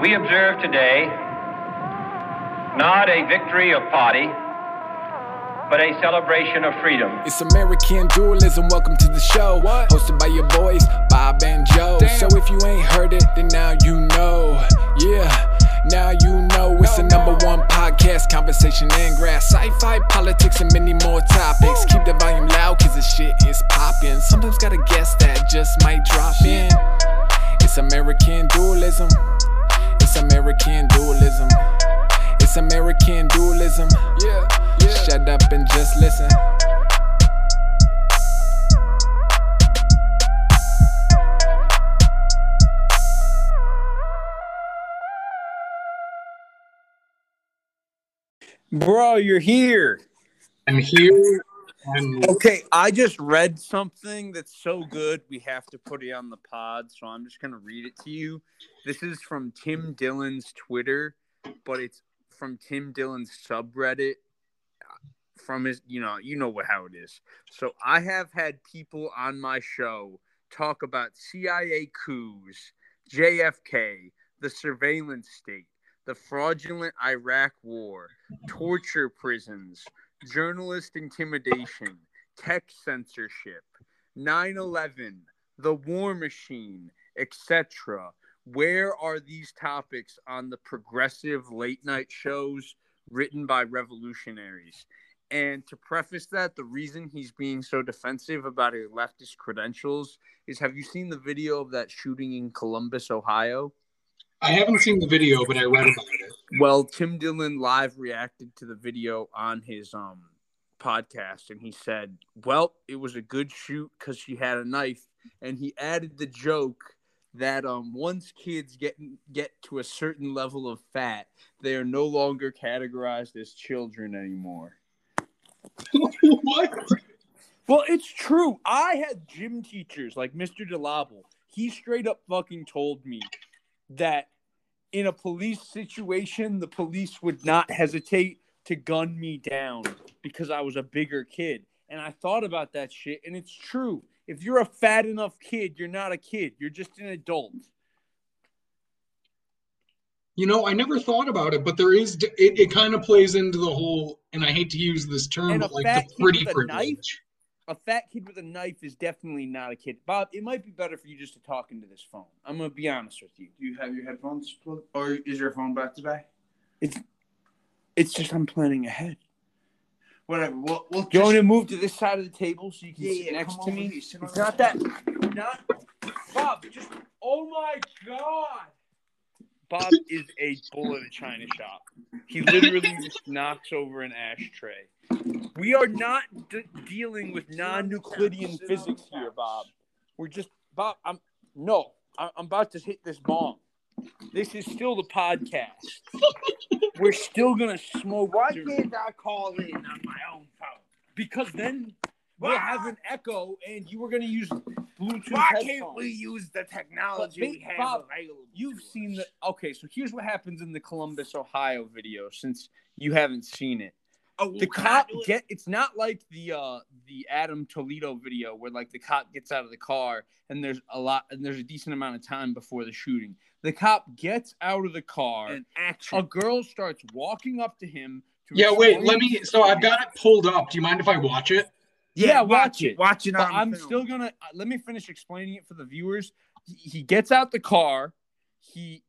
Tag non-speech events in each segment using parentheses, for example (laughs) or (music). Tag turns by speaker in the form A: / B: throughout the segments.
A: We observe today not a victory of party, but a celebration of freedom.
B: It's American dualism. Welcome to the show. What? Hosted by your boys, Bob and Joe. Damn. So if you ain't heard it, then now you know. Yeah. Now you know it's the number one podcast, conversation and grass, sci-fi, politics, and many more topics. Keep the volume loud, cause the shit is popping. Sometimes got a guest that just might drop in. It's American dualism. It's American dualism. It's American dualism. Yeah, yeah. Shut up and just listen.
C: Bro, you're here.
D: I'm here. I'm
C: Okay, I just read something that's so good we have to put it on the pod, so I'm just gonna read it to you. This is from Tim Dillon's Twitter, but it's from Tim Dillon's subreddit. Uh, from his, you know, you know what how it is. So I have had people on my show talk about CIA coups, JFK, the surveillance state, the fraudulent Iraq War, torture prisons, journalist intimidation, tech censorship, 9 11, the war machine, etc. Where are these topics on the progressive late night shows written by revolutionaries? And to preface that, the reason he's being so defensive about his leftist credentials is have you seen the video of that shooting in Columbus, Ohio?
D: I haven't seen the video, but I read about it.
C: Well, Tim Dillon live reacted to the video on his um podcast, and he said, "Well, it was a good shoot because she had a knife." And he added the joke that um once kids get get to a certain level of fat, they are no longer categorized as children anymore. (laughs)
D: what?
C: Well, it's true. I had gym teachers like Mr. DeLabel. He straight up fucking told me that in a police situation, the police would not hesitate to gun me down because I was a bigger kid. And I thought about that shit, and it's true. If you're a fat enough kid, you're not a kid. You're just an adult.
D: You know, I never thought about it, but there is it, it kind of plays into the whole and I hate to use this term, but like the pretty privilege.
C: A fat kid with a knife is definitely not a kid. Bob, it might be better for you just to talk into this phone. I'm gonna be honest with you. Do you have your headphones plugged, or is your phone back to back? It's, it's just I'm planning ahead.
E: Whatever. We'll, we'll
C: Do you want to move to this side of the table so you can
E: Yeah,
C: sit
E: yeah,
C: next to me?
E: here, sit on
C: It's
E: this
C: not that. Not Bob. Just oh my god. (laughs) Bob is a bull in a china shop. He literally just knocks over an ashtray. We are not d- dealing with non-Euclidean physics here, Bob. We're just Bob. I'm no. I- I'm about to hit this bomb. This is still the podcast. (laughs) We're still gonna smoke.
E: Why can't I call in on my own phone?
C: Because then we'll have an echo, and you were going to use Bluetooth.
E: Why
C: headphones.
E: can't we use the technology
C: But,
E: we have
C: Bob,
E: available?
C: You've
E: to
C: seen
E: us?
C: the okay. So here's what happens in the Columbus, Ohio video. Since you haven't seen it,
E: Oh,
C: the cop
E: it?
C: get. It's not like the uh the Adam Toledo video where like the cop gets out of the car and there's a lot and there's a decent amount of time before the shooting. The cop gets out of the car.
E: an action.
C: a girl starts walking up to him. To
D: Yeah, wait, let me so I've got it pulled up. Do you mind if I watch it?
C: yeah, watch it.
E: Watch it
C: I'm
E: film.
C: still gonna uh, let me finish explaining it for the viewers. He, he gets out the car. He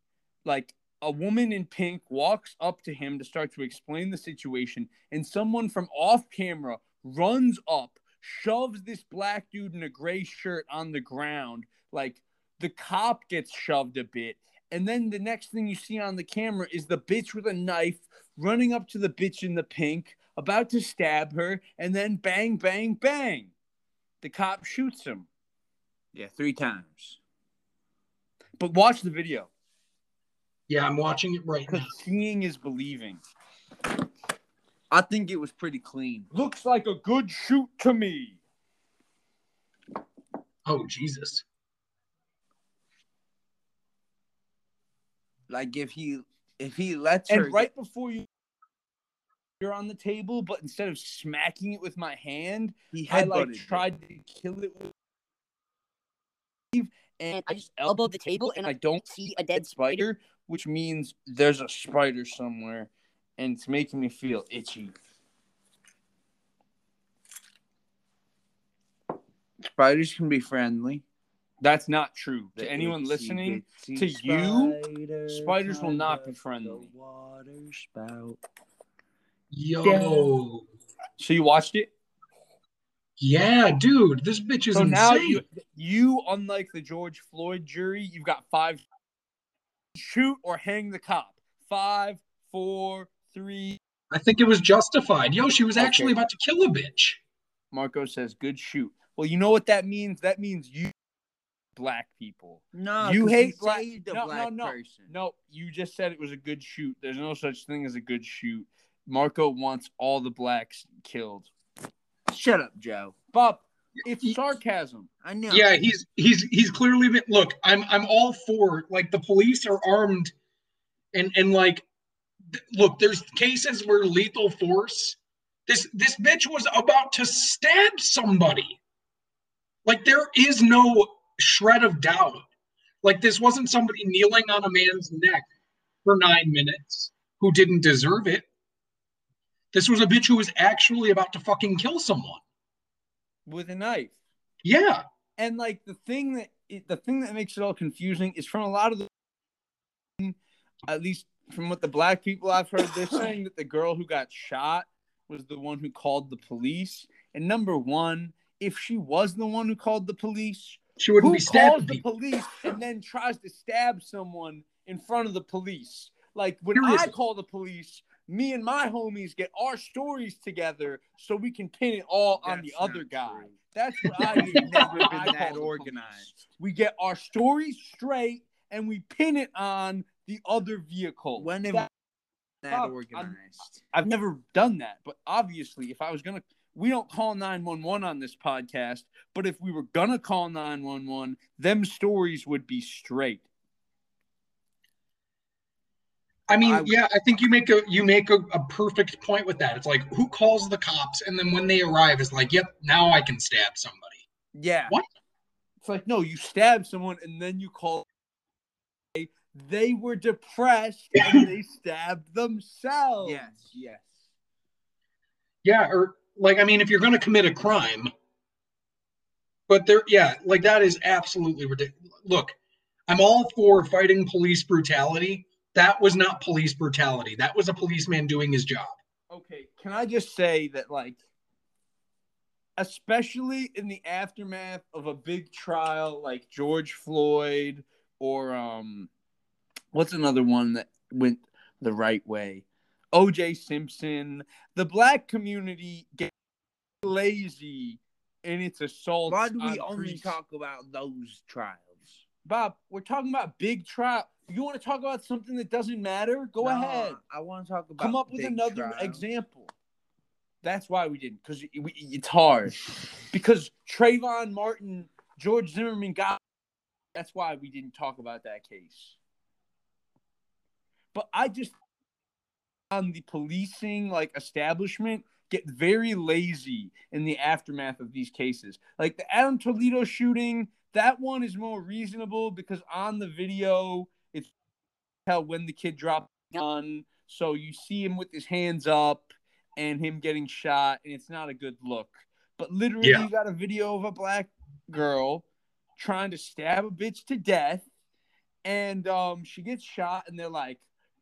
C: like a woman in pink walks up to him to start to explain the situation, and someone from off camera runs up, shoves this black dude in a gray shirt on the ground. Like the cop gets shoved a bit, and then the next thing you see on the camera is the bitch with a knife running up to the bitch in the pink, about to stab her, and then bang, bang, bang. The cop shoots him.
E: Yeah, three times.
C: But watch the video
D: Yeah, I'm watching it right now.
C: seeing is believing.
E: I think it was pretty clean.
C: Looks like a good shoot to me.
D: Oh Jesus.
E: Like if he if he lets her
C: And right before you you're on the table, but instead of smacking it with my hand,
E: he
C: I
E: headbutted.
C: like
E: it.
C: tried to kill it with and
F: I just elbowed the table and
C: I
F: I
C: don't
F: see a dead spider.
C: Which means there's a spider somewhere, and it's making me feel itchy.
E: Spiders can be friendly.
C: That's not true.
E: The
C: To anyone
E: itsy
C: listening,
E: bitsy
C: to you, spiders will not be friendly.
E: the water spout.
D: Yo.
C: so you watched it.
D: Yeah, dude, this bitch is
C: So now you, you, unlike the George Floyd jury, you've got five. Shoot or hang the cop. Five, four, three.
D: I think it was justified. Yo, she was actually
C: Okay.
D: about to kill a bitch.
C: Marko says, "Good shoot." Well, you know what that means? That means you, black people.
E: No,
C: you hate
E: he
C: black-
E: saved a
C: no, no, no.
E: person.
C: No, you just said it was a good shoot. There's no such thing as a good shoot. Marko wants all the blacks killed.
E: Shut up, Joe.
C: Bob, it's sarcasm.
E: I know.
D: Yeah, he's he's he's clearly been look, I'm I'm all for like the police are armed and and like look, there's cases where lethal force this this bitch was about to stab somebody. Like there is no shred of doubt. Like this wasn't somebody kneeling on a man's neck for 9 minutes who didn't deserve it. This was a bitch who was actually about to fucking kill someone.
C: With a knife.
D: Yeah.
C: And like the thing that it, the thing that makes it all confusing is from a lot of the, at least from what the black people I've heard, they're (laughs) saying that the girl who got shot was the one who called the police. And number one, if she was the one who called the police,
D: She wouldn't
C: who
D: be
C: calls the police and then tries to stab someone in front of the police? Like when I call the police, me and my homies get our stories together so we can pin it all on the other
E: not
C: guy. That's what I
E: never been
C: I
E: that organized.
C: We get our stories straight and we pin it on the other vehicle.
E: When have
C: That-
E: that organized?
C: I've never done that, but obviously, if I was gonna, we don't call nine one one on this podcast. But if we were gonna call nine one one, them stories would be straight.
D: I mean,
E: I-
D: yeah, I think you make a you make a, a perfect point with that. It's like who calls the cops, and then when they arrive, is like, yep, now I can stab somebody.
C: Yeah.
D: What?
C: It's like no, you stab someone and then you call. They were depressed (laughs) and they stabbed themselves.
E: Yes, yes.
D: Yeah, or like, I mean, if you're going to commit a crime, but there, yeah, like that is absolutely ridiculous. Look, I'm all for fighting police brutality. That was not police brutality. That was a policeman doing his job.
C: Okay, can I just say that, like, especially in the aftermath of a big trial like George Floyd or um, what's another one that went the right way? O.J. Simpson. The black community gets lazy in its assault.
E: Why do we
C: on
E: only
C: priests.
E: talk about those trials?
C: Bob, we're talking about big trial. You want to talk about something that doesn't matter? Go
E: No,
C: ahead.
E: I want to talk about
C: Come up with another
E: trials.
C: example. That's why we didn't, because it's hard. (laughs) because Trayvon Martin, George Zimmerman got. That's why we didn't talk about that case. But I just on the policing like establishment get very lazy in the aftermath of these cases. Like the Adam Toledo shooting, that one is more reasonable because on the video it's tell when the kid dropped the gun, so you see him with his hands up and him getting shot, and it's not a good look. But literally,
D: Yeah.
C: you got a video of a black girl trying to stab a bitch to death, and um, she gets shot, and they're like,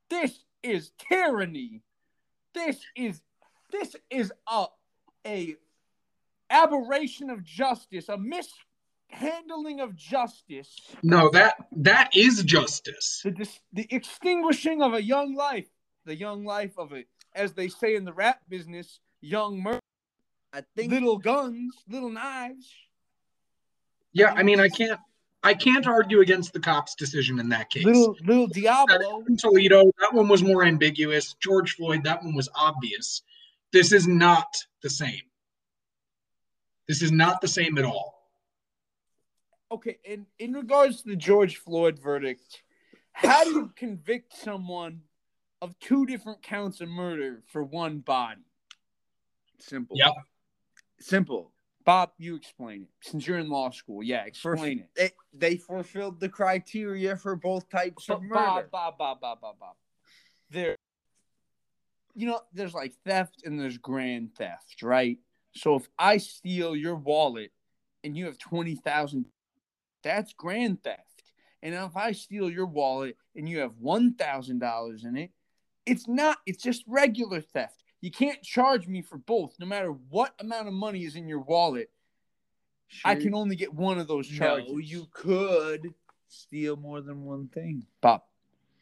C: "This is tyranny. This is this is a a aberration of justice, a mishandling of justice,
D: No, that that is justice.
C: the dis- the extinguishing of a young life, the young life of it, as they say in the rap business, young murder,
E: I think
C: little guns, little knives."
D: Yeah, I mean, I can't I can't argue against the cops' decision in that case.
C: Little little Diablo.
D: in Toledo, that one was more ambiguous. George Floyd, that one was obvious. This is not the same. This is not the same at all.
C: Okay, in in regards to the George Floyd verdict, how do you convict someone of two different counts of murder for one body?
E: simple.
D: Yep.
E: Simple.
C: Bob, you explain it since you're in law school. Yeah, explain it.
E: They, they fulfilled the criteria for both types
C: But
E: of murder.
C: Bob, Bob, Bob, Bob, Bob, Bob. There, you know, there's like theft and there's grand theft, right? So if I steal your wallet and you have twenty thousand, that's grand theft. And if I steal your wallet and you have one thousand dollars in it, it's not. It's just regular theft. You can't charge me for both, no matter what amount of money is in your wallet. I can only get one of those charges.
E: No, you could steal more than one thing.
C: Bob.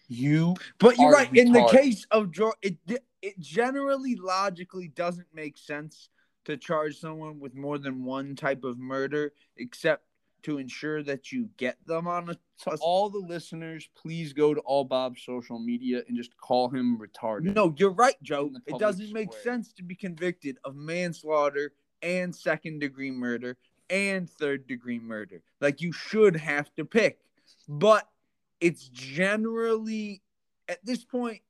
C: You
E: But you're right. In the case of George, it it generally logically doesn't make sense to charge someone with more than one type of murder, except to ensure that you get them on a.
C: To all the listeners, please go to all Bob's social media and just call him retarded.
E: no, you're right, Joe. It doesn't make sense to be convicted of manslaughter and second degree murder and third degree murder. Like you should have to pick, but it's generally at this point,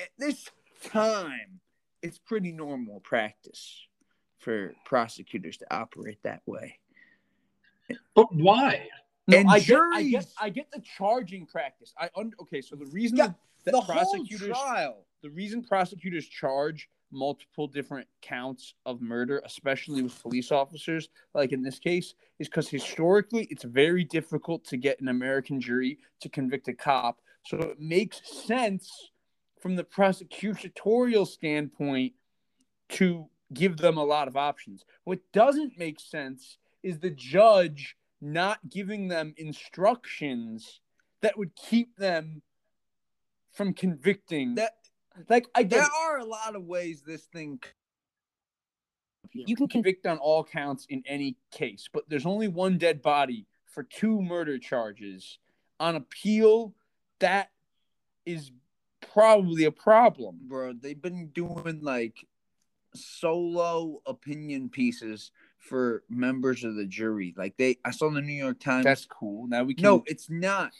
E: at this time, it's pretty normal practice for prosecutors to operate that way.
D: But why?
C: No,
E: And
C: I get, I get, I get the charging practice. I un- okay. So the reason
E: Yeah,
C: that,
E: the
C: prosecutors
E: trial.
C: the reason prosecutors charge multiple different counts of murder, especially with police officers, like in this case, is because historically it's very difficult to get an American jury to convict a cop. So it makes sense from the prosecutorial standpoint to give them a lot of options. What doesn't make sense is the judge not giving them instructions that would keep them from convicting
E: That
C: like I get
E: there
C: it.
E: are a lot of ways this thing.
C: you can convict on all counts in any case, but there's only one dead body for two murder charges. On appeal, that is probably a problem.
E: bro. They've been doing like solo opinion pieces for members of the jury. Like they, I saw in the New York Times.
C: That's cool. Now we can
E: no, it's not,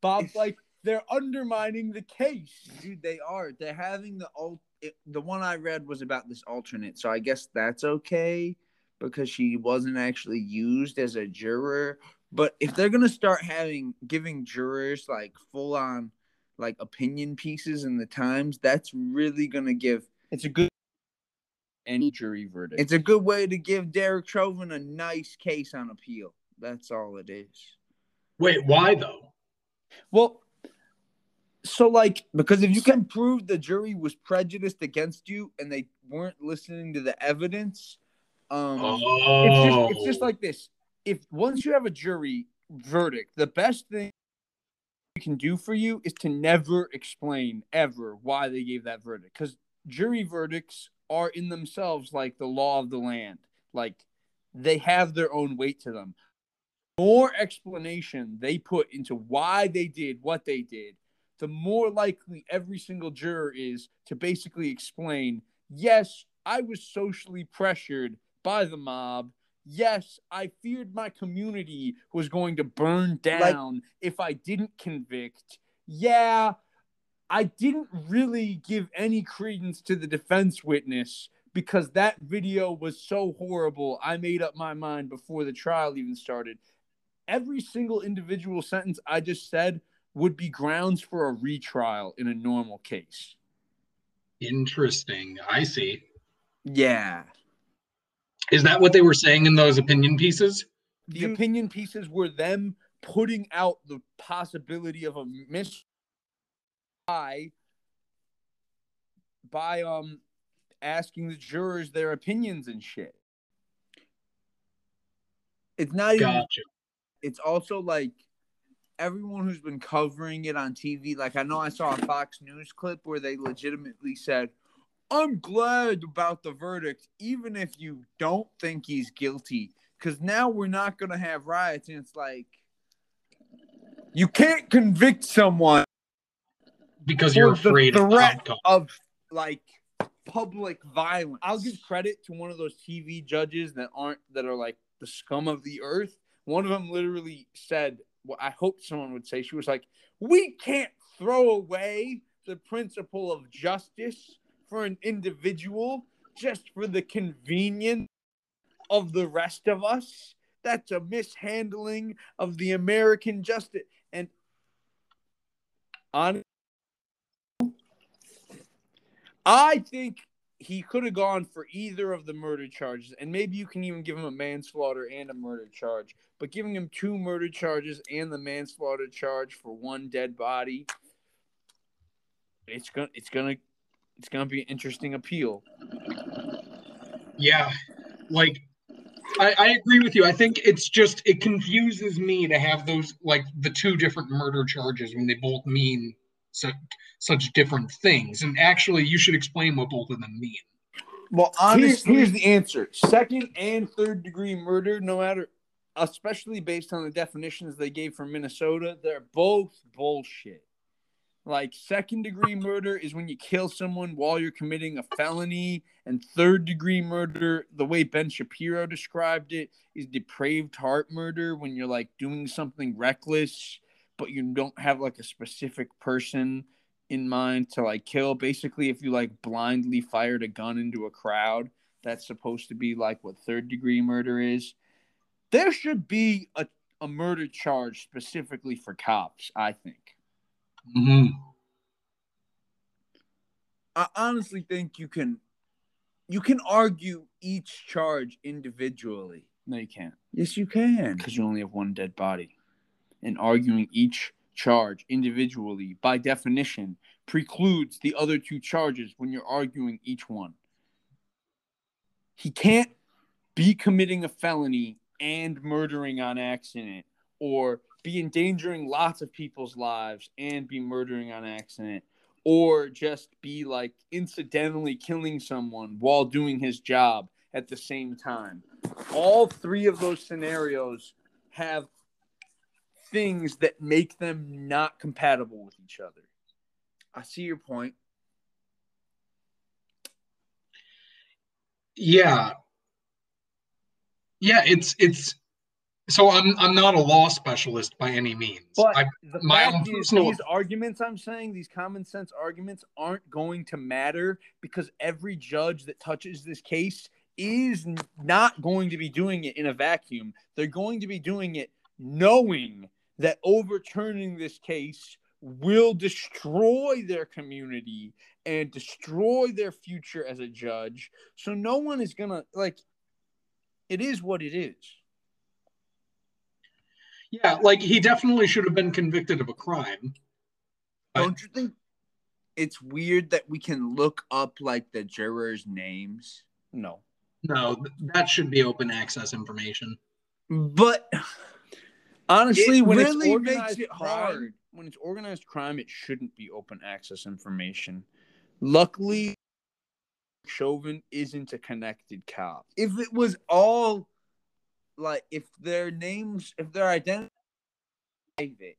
C: Bob
E: it's-
C: like they're undermining the case.
E: dude. They are. They're having the alt. It, the one I read was about this alternate, so I guess that's okay because she wasn't actually used as a juror. But if they're gonna start having giving jurors like full on like opinion pieces in the Times, that's really gonna give
C: It's a good any jury verdict.
E: It's a good way to give Derek Chauvin a nice case on appeal. That's all it is.
D: Wait, why though?
C: well, so like
E: Because if you can prove the jury was prejudiced against you and they weren't listening to the evidence, um,
D: Oh,
C: it's just it's just like this. If once you have a jury verdict, the best thing you can do for you is to never explain ever why they gave that verdict because jury verdicts are in themselves like the law of the land. Like they have their own weight to them. More explanation they put into why they did what they did, the more likely every single juror is to basically explain, yes, I was socially pressured by the mob. Yes, I feared my community was going to burn down if I didn't convict. Yeah, I didn't really give any credence to the defense witness because that video was so horrible. I made up my mind before the trial even started. Every single individual sentence I just said would be grounds for a retrial in a normal case.
D: interesting. I see.
E: yeah.
D: Is that what they were saying in those opinion pieces?
C: The opinion pieces were them putting out the possibility of a miss by by um asking the jurors their opinions and shit.
E: It's not even it's also like everyone who's been covering it on TV. Like I know I saw a Fox News clip where they legitimately said, "I'm glad about the verdict, even if you don't think he's guilty, because now we're not gonna have riots." And it's like you can't convict someone
D: Because you're afraid of the
E: threat
D: outcome.
E: of like public violence.
C: I'll give credit to one of those TV judges that aren't that are like the scum of the earth. One of them literally said, "What I hope someone would say." She was like, "We can't throw away the principle of justice for an individual just for the convenience
E: of the rest of us. That's a mishandling of the American justice. And on, I think he could have gone for either of the murder charges, and maybe you can even give him a manslaughter and a murder charge. But giving him two murder charges and the manslaughter charge for one dead body, it's gonna, it's gonna, it's gonna be an interesting appeal.
D: Yeah, like I, I agree with you. I think it's just it confuses me to have those like the two different murder charges when they both mean such such different things. And actually, you should explain what both of them mean.
E: Well, honestly, here's, here's the answer: second and third degree murder, no matter, especially based on the definitions they gave for Minnesota, they're both bullshit. Like second degree murder is when you kill someone while you're committing a felony, and third degree murder, the way Ben Shapiro described it, is depraved heart murder when you're like doing something reckless, but you don't have like a specific person in mind to like kill. Basically, if you like blindly fired a gun into a crowd, that's supposed to be like what third degree murder is. There should be a, a murder charge specifically for cops, I think.
D: Mm-hmm.
E: I honestly think you can you can argue each charge individually.
C: No, you can't.
E: Yes, you can.
C: Because you only have one dead body.
E: And arguing each charge individually, by definition, precludes the other two charges when you're arguing each one. He can't be committing a felony and murdering on accident or be endangering lots of people's lives and be murdering on accident or just be like incidentally killing someone while doing his job at the same time. All three of those scenarios have things that make them not compatible with each other. I see your point.
D: Yeah. Yeah, it's it's so I'm I'm not a law specialist by any means.
E: But
D: I,
E: the
D: my
E: fact
D: own
E: is,
D: personal
E: these arguments I'm saying, these common sense arguments, aren't going to matter because every judge that touches this case is not going to be doing it in a vacuum. They're going to be doing it knowing that overturning this case will destroy their community and destroy their future as a judge. So no one is gonna like. It is what it is.
D: yeah, like he definitely should have been convicted of a crime. But-
E: Don't you think it's weird that we can look up like the jurors' names?
C: No.
D: No, that should be open access information.
E: But
C: Honestly,
E: It
C: when
E: really
C: it's
E: makes
C: organized
E: it
C: crime, when it's organized crime, it shouldn't be open access information. Luckily, Chauvin isn't a connected cop.
E: if it was all like if their names, if their identity, private,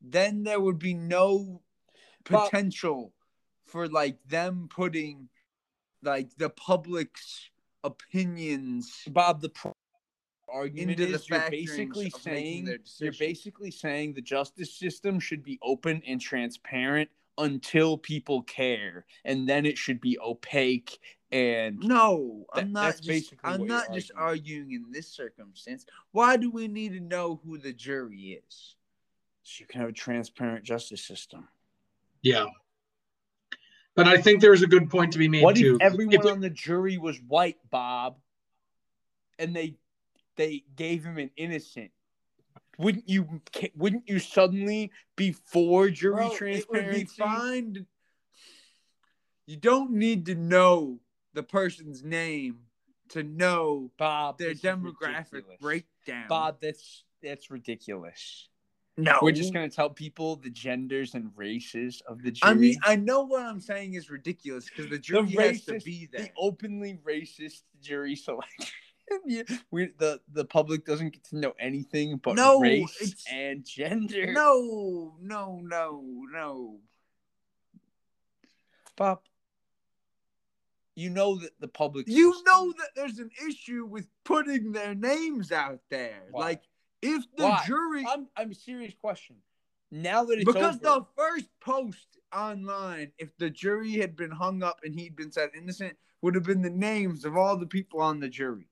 E: then there would be no
C: But-
E: potential for like them putting like the public's opinions
C: Bob, the argument
E: into the
C: is you're basically saying you're basically saying the justice system should be open and transparent until people care, and then it should be opaque and
E: No,
C: That-
E: I'm not.
C: that's
E: Just,
C: basically
E: I'm not
C: you're
E: just
C: arguing.
E: arguing in this circumstance. Why do we need to know who the jury is?
C: so you can have a transparent justice system.
D: Yeah. But I think there's a good point to be made
C: What
D: too.
C: if everyone
D: If-
C: on the jury was white, Bob, and they they gave him an innocent? Wouldn't you wouldn't you suddenly be for jury
E: Bro, it would
C: transparency?
E: be fine. to- You don't need to know the person's name to know
C: Bob,
E: their demographic breakdown.
C: Bob, that's that's ridiculous.
E: no,
C: We're just gonna tell people the genders and races of the jury.
E: I mean, I know what I'm saying is ridiculous because the
C: the
E: jury has to be there.
C: the openly racist jury selection. (laughs) Yeah, we the the public doesn't get to know anything but
E: No,
C: race
E: it's-
C: and gender.
E: No, no, no, no.
C: Bob. You know that the public.
E: You
C: system-
E: know that there's an issue with putting their names out there.
C: Why?
E: Like, if the
C: Why?
E: jury,
C: I'm I'm a serious question. Now that it's
E: because
C: over,
E: the first post online, if the jury had been hung up and he'd been said innocent, would have been the names of all the people on the jury.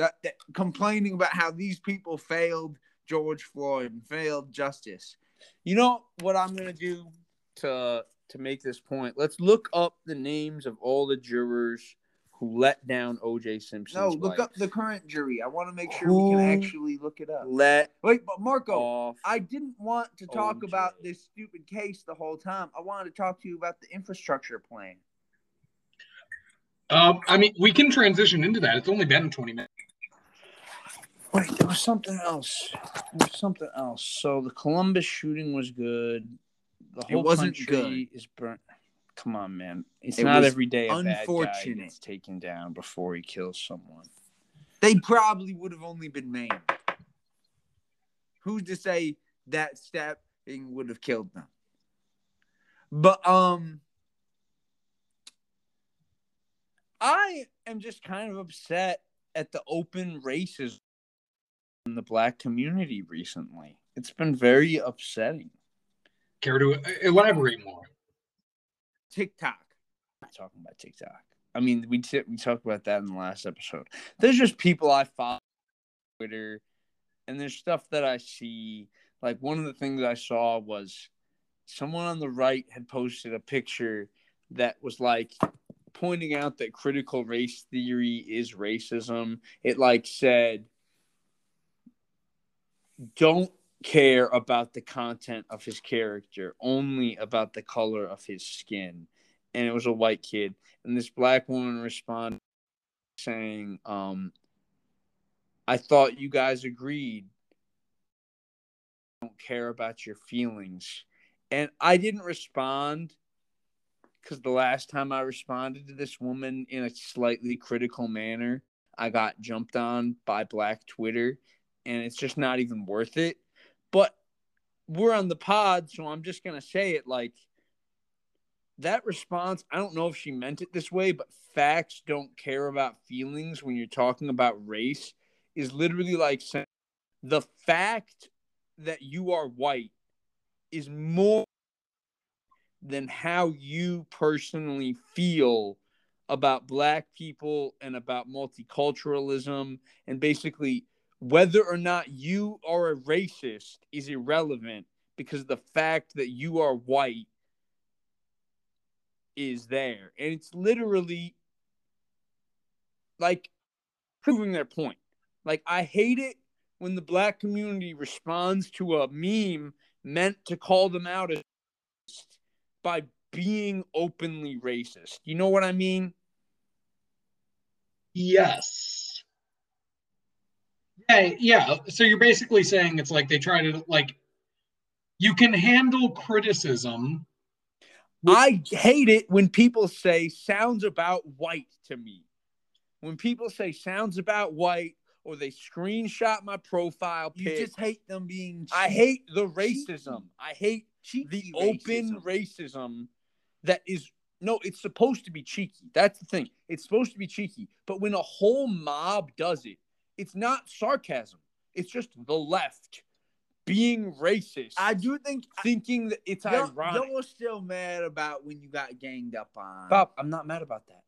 E: That, that complaining about how these people failed George Floyd and failed justice.
C: You know what I'm gonna do to to make this point? Let's look up the names of all the jurors who let down O.J. Simpson.
E: No, look up the current jury. I want to make sure we can actually look it up.
C: let
E: Wait, but
C: Marko.
E: I didn't want to talk
C: OJ.
E: about this stupid case the whole time. I wanted to talk to you about the infrastructure plan.
D: Um, I mean, we can transition into that. It's only been 20 minutes.
C: Wait, there was something else. There was something else. So the Columbus shooting was good. The
E: It
C: whole
E: wasn't
C: country is burnt. Come on, man. It's
E: It
C: not every day a bad guy
E: unfortunate.
C: gets taken down before he kills someone.
E: They probably would have only been maimed. Who's to say that stabbing would have killed them? But um,
C: I am just kind of upset at the open racism in the black community recently. It's been very upsetting.
D: Care to elaborate more?
E: TikTok.
C: I'm not talking about TikTok. I mean, we t- we talked about that in the last episode. There's just people I follow on Twitter, and there's stuff that I see. Like one of the things I saw was someone on the right had posted a picture that was like pointing out that critical race theory is racism. It like said, don't care about the content of his character, only about the color of his skin. And it was a white kid. And this black woman responded saying, um, I thought you guys agreed. I don't care about your feelings. And I didn't respond because the last time I responded to this woman in a slightly critical manner, I got jumped on by Black Twitter, and it's just not even worth it. But we're on the pod, so I'm just gonna say it like that response. I don't know if she meant it this way, but facts don't care about feelings when you're talking about race is literally like the fact that you are white is more than how you personally feel about black people and about multiculturalism and basically whether or not you are a racist is irrelevant because the fact that you are white is there and it's literally like proving their point like i hate it when the black community responds to a meme meant to call them out as by being openly racist. You know what I mean?
D: Yes. Yeah, yeah. So you're basically saying it's like they try to like you can handle criticism.
C: I hate it when people say sounds about white to me. When people say sounds about white or they screenshot my profile
E: You just hate them being.
C: I hate the
E: cheeky.
C: racism. I hate the
E: cheeky
C: open
E: racism.
C: racism that is no, it's supposed to be cheeky. That's the thing. It's supposed to be cheeky. But when a whole mob does it, it's not sarcasm. It's just the left being racist.
E: I do think
C: thinking that it's
E: you're,
C: ironic.
E: you're still mad about when you got ganged up on.
C: Bob, I'm not mad about that.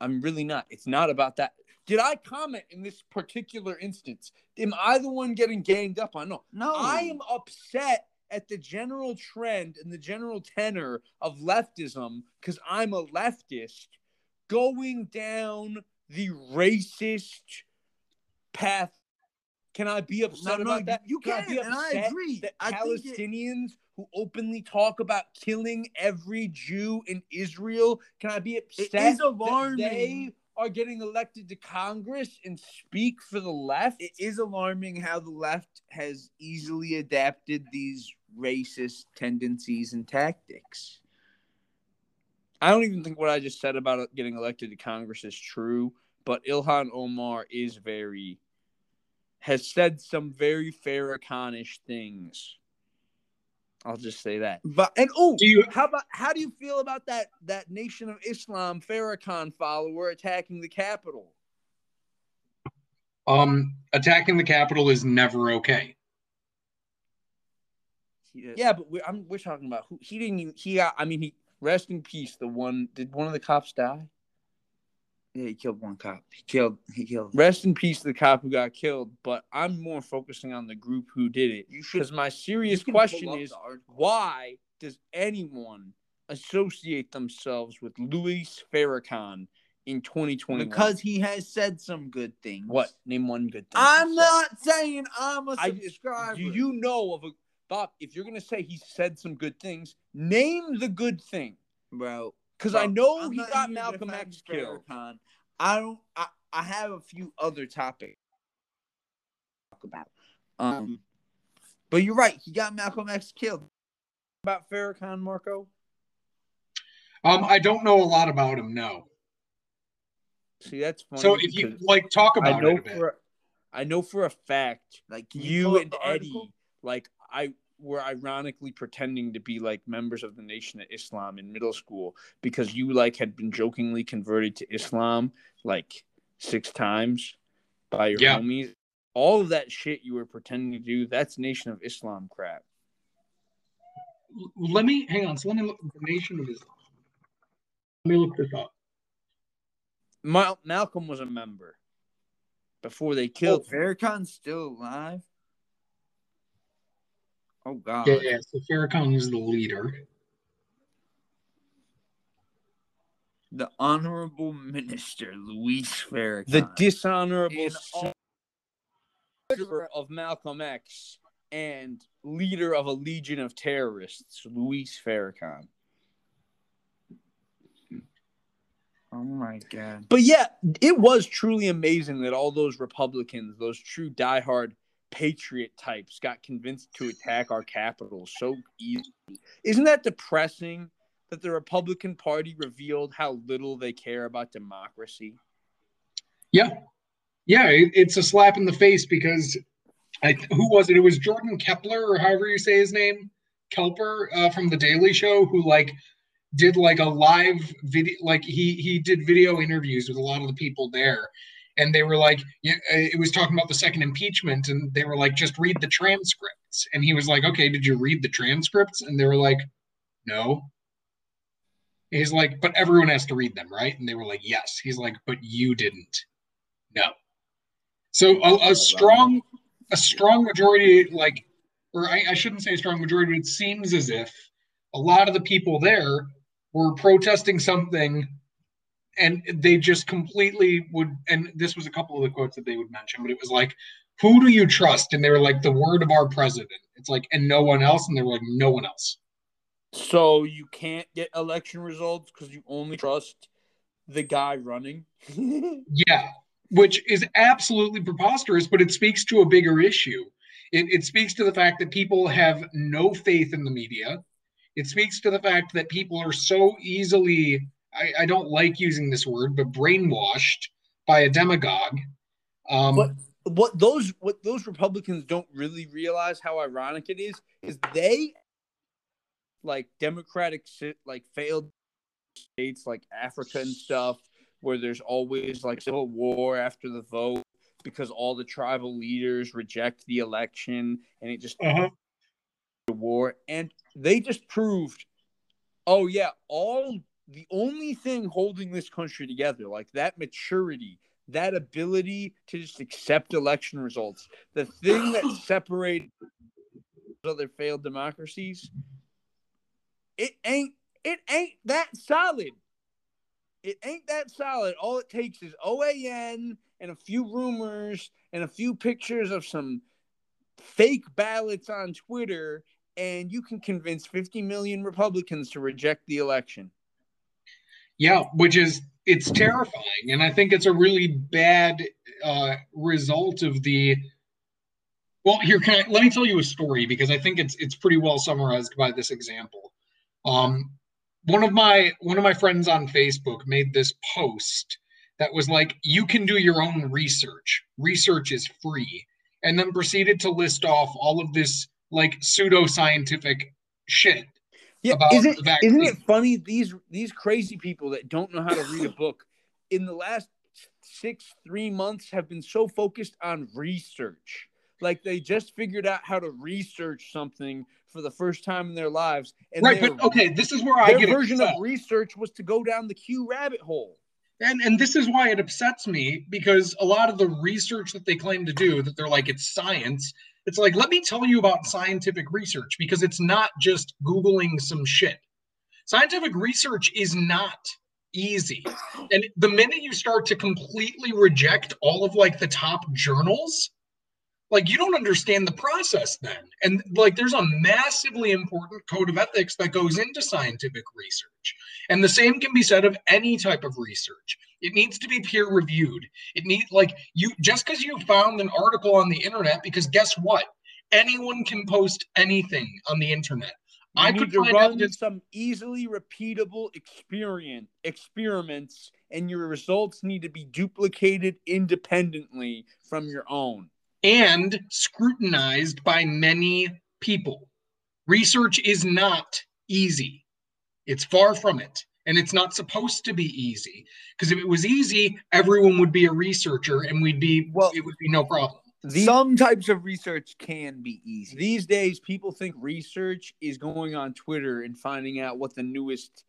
C: I'm really not. It's not about that. Did I comment in this particular instance? Am I the one getting ganged up on? No.
E: no,
C: I am upset at the general trend and the general tenor of leftism because I'm a leftist going down the racist path. Can I be upset
E: No, no,
C: about that?
E: you
C: I
E: can,
C: be
E: and I agree.
C: That
E: I think it-
C: Palestinians who openly talk about killing every Jew in Israel, can I be upset
E: is
C: that
E: alarming.
C: they are getting elected to Congress and speak for the left?
E: it is alarming how the left has easily adapted these racist tendencies and tactics.
C: I don't even think what I just said about getting elected to Congress is true, but Ilhan Omar is very has said some very Farrakhan-ish things. I'll just say that.
E: But and oh,
D: Do you
C: How about how do you feel about that that Nation of Islam Farrakhan follower attacking the Capitol?
D: um attacking the Capitol is never okay.
C: Yeah, but we're I'm, we're talking about who he didn't he got. I mean, he rest in peace. The one did one of the cops die?
E: Yeah, he killed one cop. He killed. He killed.
C: Rest in peace to the cop who got killed. But I'm more focusing on the group who did it. Because my serious question is why does anyone associate themselves with Louis Farrakhan in 2020?
E: Because he has said some good things.
C: what? Name one good thing.
E: I'm not saying I'm a
C: I-
E: subscriber.
C: said. Do you know of a Bob? If you're gonna say he said some good things, name the good thing.
E: bro?
C: Because I know
E: I'm
C: he got Malcolm X killed.
E: Farrakhan. I don't. I, I have a few other topics to talk about. Um, but you're right. He got Malcolm X killed.
C: About Farrakhan, Marko.
D: Um, I don't know a lot about him. No.
C: See, that's funny.
D: So if you like talk
C: I
D: about
C: know
D: it a bit.
C: for I know for a fact
E: Like can
C: you, and Eddie,
E: article?
C: like I were ironically pretending to be like members of the Nation of Islam in middle school because you like had been jokingly converted to Islam like six times by your
D: Yeah.
C: homies. All of that shit you were pretending to do, that's Nation of Islam crap.
D: Let me hang on. So let me look the nation of Islam. Let me look this up.
C: Mal- Malcolm was a member before they
E: Oh,
C: killed him.
E: Farrakhan's still alive. Oh God.
D: Yeah, yeah. So Farrakhan is the leader.
E: The Honorable Minister Louis Farrakhan.
C: the dishonorable
E: In
C: son of Malcolm X and leader of a legion of terrorists, Louis Farrakhan.
E: oh my God.
C: But yeah, it was truly amazing that all those Republicans, those true diehard patriot types, got convinced to attack our capital so easily. Isn't that depressing that the Republican Party revealed how little they care about democracy?
D: Yeah, yeah. It, it's a slap in the face because I who was it? It was Jordan Klepper or however you say his name, Kelper uh, from the Daily Show, who like did like a live video, like he he did video interviews with a lot of the people there, and they were like, uh, it was talking about the second impeachment, and they were like, just read the transcripts, and he was like, okay, did you read the transcripts? And they were like, no. He's like, but everyone has to read them, right? And they were like, yes. He's like, but you didn't. No. So a, a strong, a strong majority, like, or I, I shouldn't say strong majority, but it seems as if a lot of the people there were protesting something, and they just completely would. And this was a couple of the quotes that they would mention, but it was like, "Who do you trust?" And they were like, "The word of our president." It's like, and no one else, and they were like, "No one else."
C: So you can't get election results because you only trust the guy running. (laughs)
D: Yeah, which is absolutely preposterous, but it speaks to a bigger issue. It, it speaks to the fact that people have no faith in the media. It speaks to the fact that people are so easily, I, I don't like using this word, but brainwashed by a demagogue. Um,
C: But- what those what those Republicans don't really realize how ironic it is is they like democratic si- like failed states like Africa and stuff where there's always like civil war after the vote because all the tribal leaders reject the election and it just
D: uh-huh.
C: war and they just proved oh yeah all the only thing holding this country together like that maturity that ability to just accept election results the thing that (laughs) separates other failed democracies it ain't it ain't that solid it ain't that solid all it takes is OAN and a few rumors and a few pictures of some fake ballots on Twitter, and you can convince 50 million Republicans to reject the election.
D: Yeah, which is it's terrifying, and I think it's a really bad uh, result of the. Well, here can I let me tell you a story because I think it's it's pretty well summarized by this example. Um, one of my one of my friends on Facebook made this post that was like, "You can do your own research. Research is free," and then proceeded to list off all of this like pseudo scientific shit
C: Yeah, isn't, isn't it funny? These these crazy people that don't know how to read a book in the last six three months have been so focused on research, like they just figured out how to research something for the first time in their lives. And
D: right.
C: their,
D: But okay, this is where I get
C: version
D: upset.
C: of research was to go down the Q rabbit hole.
D: And and this is why it upsets me because a lot of the research that they claim to do that they're like it's science. It's like let me tell you about scientific research because it's not just googling some shit. Scientific research is not easy. And the minute you start to completely reject all of like the top journals, like you don't understand the process then. And like there's a massively important code of ethics that goes into scientific research. And the same can be said of any type of research. It needs to be peer reviewed. It needs like you just because you found an article on the internet, because guess what? Anyone can post anything on the internet.
C: You
D: I
C: need
D: could
C: to run
D: evidence
C: some easily repeatable experience experiments, and your results need to be duplicated independently from your own.
D: And scrutinized by many people. Research is not easy. It's far from it. And it's not supposed to be easy. Because if it was easy, everyone would be a researcher and we'd be
C: Well-
D: it would be no problem.
C: Some types of research can be easy. These days, people think research is going on Twitter and finding out what the newest,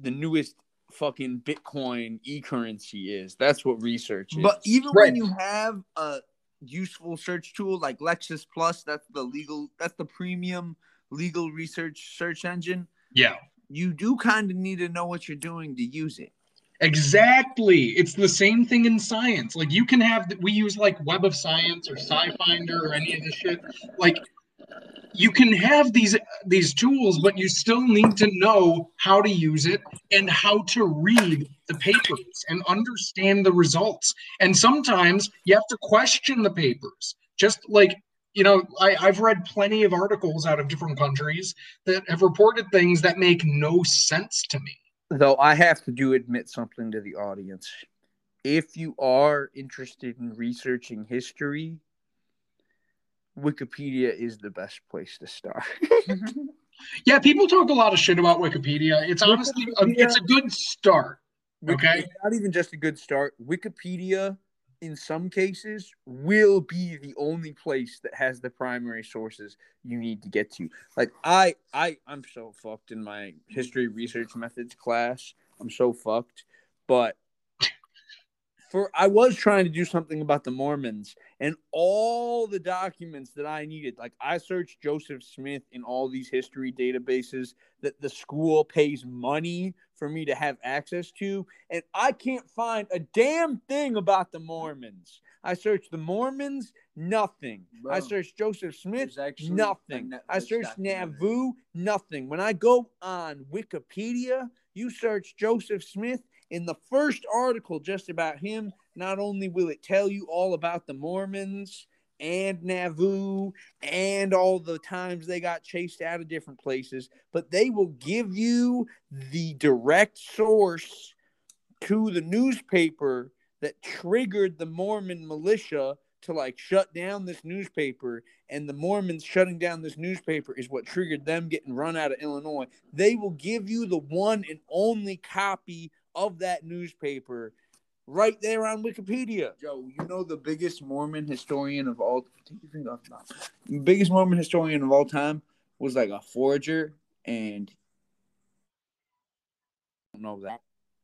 C: the newest fucking Bitcoin e currency is. That's what research is. But even
D: Right.
C: when you have a useful search tool like Lexis Plus, that's the legal, that's the premium legal research search engine.
D: Yeah.
C: You do kind of need to know what you're doing to use it.
D: Exactly. It's the same thing in science. Like you can have we use like Web of Science or SciFinder or any of this shit. Like you can have these these tools, but you still need to know how to use it and how to read the papers and understand the results. And sometimes you have to question the papers. Just like you know, I, I've read plenty of articles out of different countries that have reported things that make no sense to me.
C: though I have to do admit something to the audience. If you are interested in researching history, Wikipedia is the best place to start. Mm-hmm.
D: Yeah, people talk a lot of shit about Wikipedia. It's honestly a, it's a good start. Okay.
C: Not even just a good start. Wikipedia, in some cases, will be the only place that has the primary sources you need to get to. Like I, I, I'm so fucked in my history research methods class. I'm so fucked, but for I was trying to do something about the Mormons and all the documents that I needed. Like I searched Joseph Smith in all these history databases that the school pays money for me to have access to, and I can't find a damn thing about the Mormons. I searched the Mormons, nothing. I
E: Bro,
C: searched Joseph Smith, nothing. I searched. Nauvoo, nothing. When I go on Wikipedia, you search Joseph Smith, in the first article just about him, not only will it tell you all about the Mormons and Nauvoo and all the times they got chased out of different places, but they will give you the direct source to the newspaper that triggered the Mormon militia to like shut down this newspaper and the Mormons shutting down this newspaper is what triggered them getting run out of Illinois. They will give you the one and only copy of that newspaper right there on Wikipedia. Joe, you know the biggest Mormon historian of all take your off now. Biggest Mormon historian of all time was like a forger and I don't know that.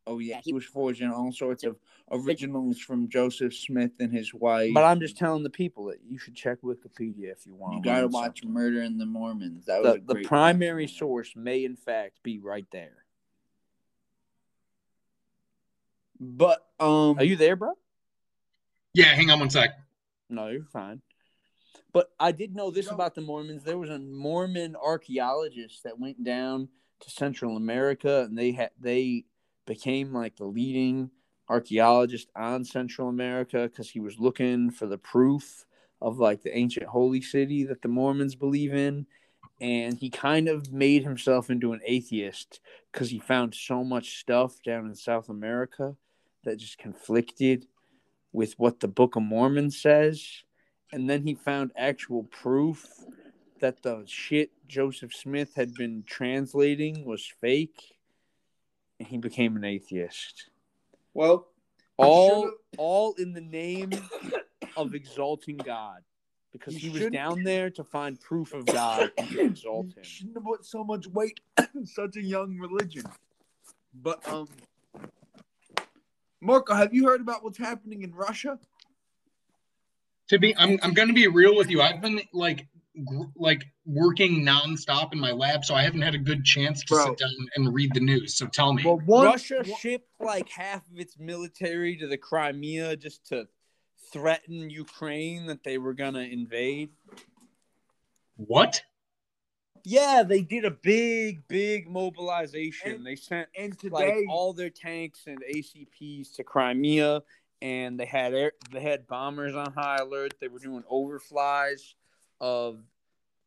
C: Oh yeah, he was forging all sorts of originals from Joseph Smith and his wife. But I'm just telling the people that you should check Wikipedia if you want.
E: You gotta watch
C: something.
E: Murder in the Mormons. That was
C: The,
E: a
C: the primary source may in fact be right there. But um, are you there, bro?
D: Yeah, hang on one sec.
C: No, you're fine. But I did know this about the Mormons. There was a Mormon archaeologist that went down to Central America, and they had they became like the leading archaeologist on Central America because he was looking for the proof of like the ancient holy city that the Mormons believe in. And he kind of made himself into an atheist because he found so much stuff down in South America that just conflicted with what the Book of Mormon says. And then he found actual proof that the shit Joseph Smith had been translating was fake. And he became an atheist.
E: Well,
C: All
E: Should've-
C: all in the name of exalting God. Because
E: You
C: he was down there to find proof of God and to (coughs) exalt him.
E: shouldn't have put so much weight (coughs) in such a young religion.
C: But um
E: Marko, have you heard about what's happening in Russia?
D: To be, I'm I'm gonna be real with you. I've been like gr- like working nonstop in my lab, so I haven't had a good chance to
E: Bro.
D: sit down and read the news. So tell me.
E: Well, one,
C: Russia
E: one-
C: shipped like half of its military to the Crimea just to threaten Ukraine that they were gonna invade.
D: what?
C: Yeah, they did a big, big mobilization.
E: And-
C: they sent
E: and
C: like all their tanks and ACPs to Crimea, and they had air, they had bombers on high alert. They were doing overflies of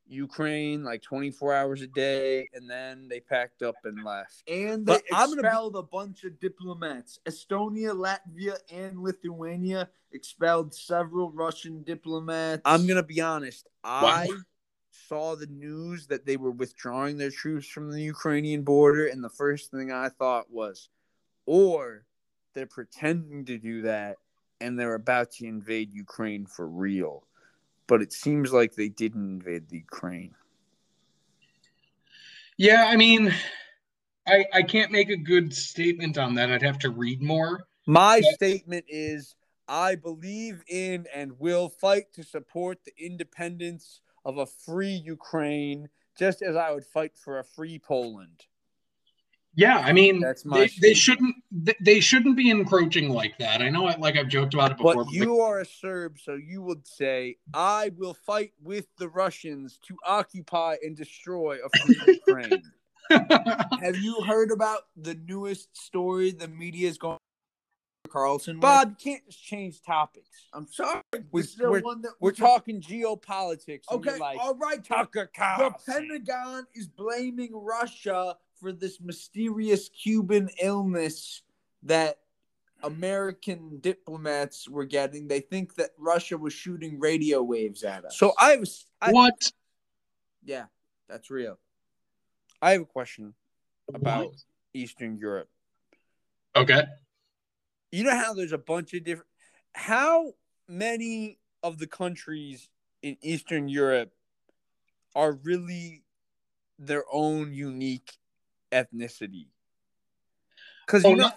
C: Ukraine like 24 hours a day, and then they packed up and left.
E: and they
C: But I'm gonna be-
E: expelled a bunch of diplomats. Estonia, Latvia, and Lithuania expelled several Russian diplomats.
C: I'm gonna be honest. I saw the news that they were withdrawing their troops from the Ukrainian border, and the first thing I thought was, or they're pretending to do that, and they're about to invade Ukraine for real. But it seems like they didn't invade the Ukraine.
D: Yeah, I mean, I I can't make a good statement on that. I'd have to read more.
C: My
D: Yeah.
C: statement is I believe in and will fight to support the independence of a free Ukraine, just as I would fight for a free Poland.
D: Yeah, I mean,
C: That's my
D: they, they shouldn't th- they shouldn't be encroaching like that. I know, it, like I've joked about it before.
C: But
D: but
C: you are a Serb, so you would say, I will fight with the Russians to occupy and destroy a free (laughs) Ukraine.
E: Have you heard about the newest story the media is going Carlson? with?
C: Bob, you can't just change topics.
E: I'm sorry.
C: We're-
E: This is
C: we're-
E: one that
C: We're talking geopolitics.
E: Okay,
C: like,
E: all right.
C: Tucker Carlson.
E: The
C: Carlson.
E: Pentagon is blaming Russia for this mysterious Cuban illness that American diplomats were getting. They think that Russia was shooting radio waves at us.
C: So I was, I,
D: what?
E: yeah, that's real.
C: I have a question about
D: What?
C: Eastern Europe.
D: Okay.
C: You know how there's a bunch of different. How many of the countries in Eastern Europe are really their own unique ethnicity? Because
D: Oh,
C: you know,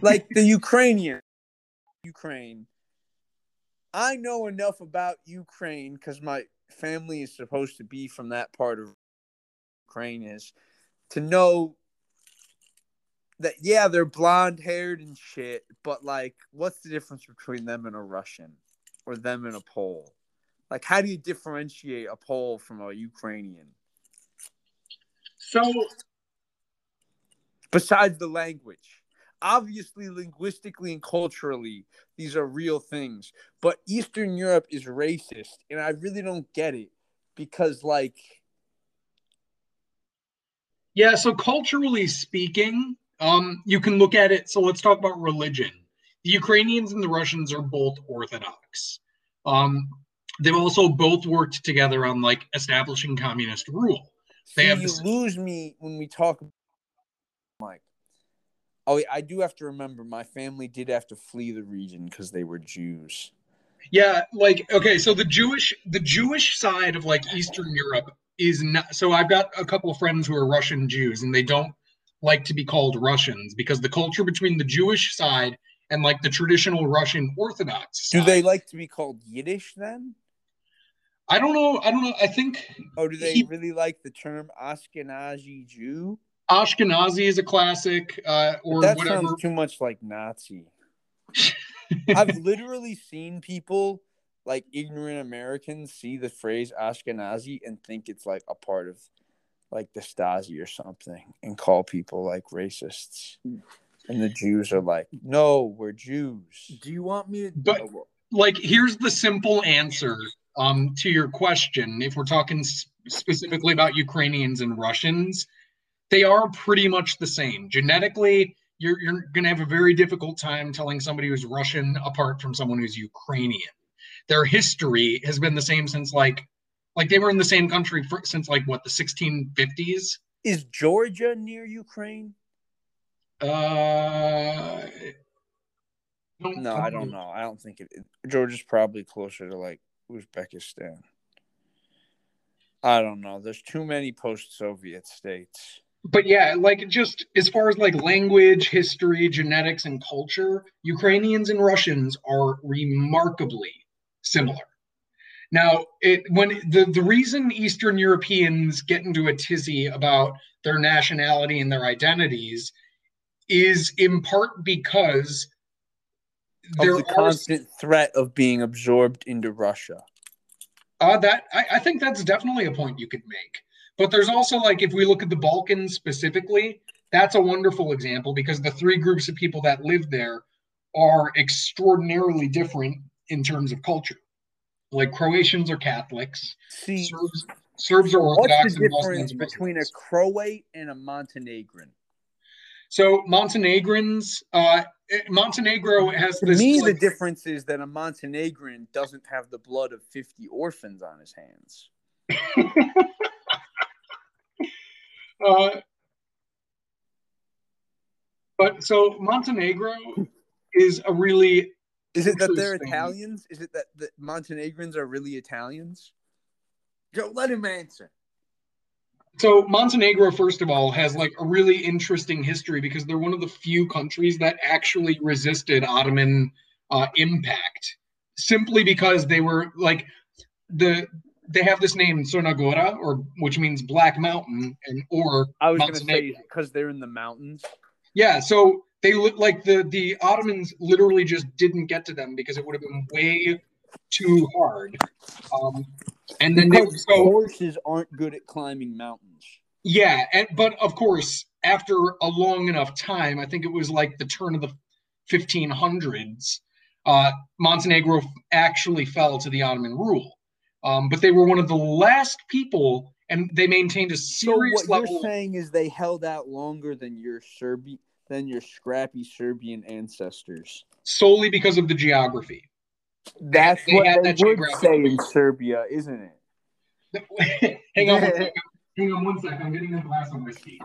C: like the Ukrainian, Ukraine. I know enough about Ukraine because my family is supposed to be from that part of Ukraine is to know that yeah they're blonde haired and shit, but like what's the difference between them and a Russian or them and a Pole? Like how do you differentiate a Pole from a Ukrainian
D: So
C: besides the language? Obviously, linguistically and culturally, these are real things. But Eastern Europe is racist, and I really don't get it because, like,
D: yeah, so culturally speaking, um, you can look at it. So let's talk about religion. The Ukrainians and the Russians are both Orthodox. Um, they've also both worked together on like establishing communist rule. They
C: see,
D: have
C: you
D: this-
C: lose me when we talk. About Mike, oh, I do have to remember my family did have to flee the region because they were Jews.
D: Yeah, like okay, so the Jewish the Jewish side of like Eastern Europe is not so I've got a couple of friends who are Russian Jews and they don't like to be called Russians because the culture between the Jewish side and like the traditional Russian Orthodox
C: Do
D: side-
C: they like to be called Yiddish then?
D: I don't know, I don't know. I think
C: Oh, do they
D: He-
C: really like the term Ashkenazi Jew?
D: Ashkenazi is a classic uh or
C: that
D: whatever.
C: sounds too much like Nazi. (laughs) I've literally seen people like ignorant Americans see the phrase Ashkenazi and think it's like a part of like the Stasi or something and call people like racists. And the Jews are like, no, we're Jews.
E: Do you want me to?
D: But- like here's the simple answer um to your question if we're talking specifically about Ukrainians and Russians they are pretty much the same genetically you're you're going to have a very difficult time telling somebody who's Russian apart from someone who's Ukrainian their history has been the same since like like they were in the same country for, since like what the 1650s
C: Is Georgia near Ukraine?
D: uh don't
C: No, I don't know. I don't think it. Georgia's probably closer to like Uzbekistan. I don't know. There's too many post-Soviet states.
D: but yeah, like just as far as like language, history, genetics, and culture, Ukrainians and Russians are remarkably similar. Now, it when the, the reason Eastern Europeans get into a tizzy about their nationality and their identities is in part because
C: there of the constant are, threat of being absorbed into Russia.
D: Uh, that I, I think that's definitely a point you could make. But there's also like if we look at the Balkans specifically, that's a wonderful example because the three groups of people that live there are extraordinarily different in terms of culture. Like Croatians are Catholics,
C: See,
D: Serbs, Serbs are Orthodox.
C: What's the difference between a Croat and a Montenegrin?
D: So Montenegrins, uh, Montenegro has
C: to
D: this.
C: me, like, the difference is that a Montenegrin doesn't have the blood of fifty orphans on his hands. (laughs)
D: uh, but so Montenegro is a really.
C: Is it that they're Italians? Is it that the Montenegrins are really Italians? Joe, let him answer.
D: So Montenegro, first of all, has like a really interesting history because they're one of the few countries that actually resisted Ottoman uh, impact, simply because they were like the they have this name Crna Gora, or which means Black Mountain, and or
C: I was going to say because they're in the mountains.
D: Yeah, so they look like the the Ottomans literally just didn't get to them because it would have been way too hard. Um, and then they, so
C: horses aren't good at climbing mountains.
D: Yeah, and but of course, after a long enough time, I think it was like the turn of the 1500s, uh, Montenegro actually fell to the Ottoman rule. Um, but they were one of the last people, and they maintained a serious
C: so what
D: level.
C: you're saying is they held out longer than your Serbi- than your scrappy Serbian ancestors,
D: solely because of the geography.
C: That's they what they would say in Serbia, isn't
D: it? Hang (laughs) on. Hang on one second. I'm getting a glass of whiskey.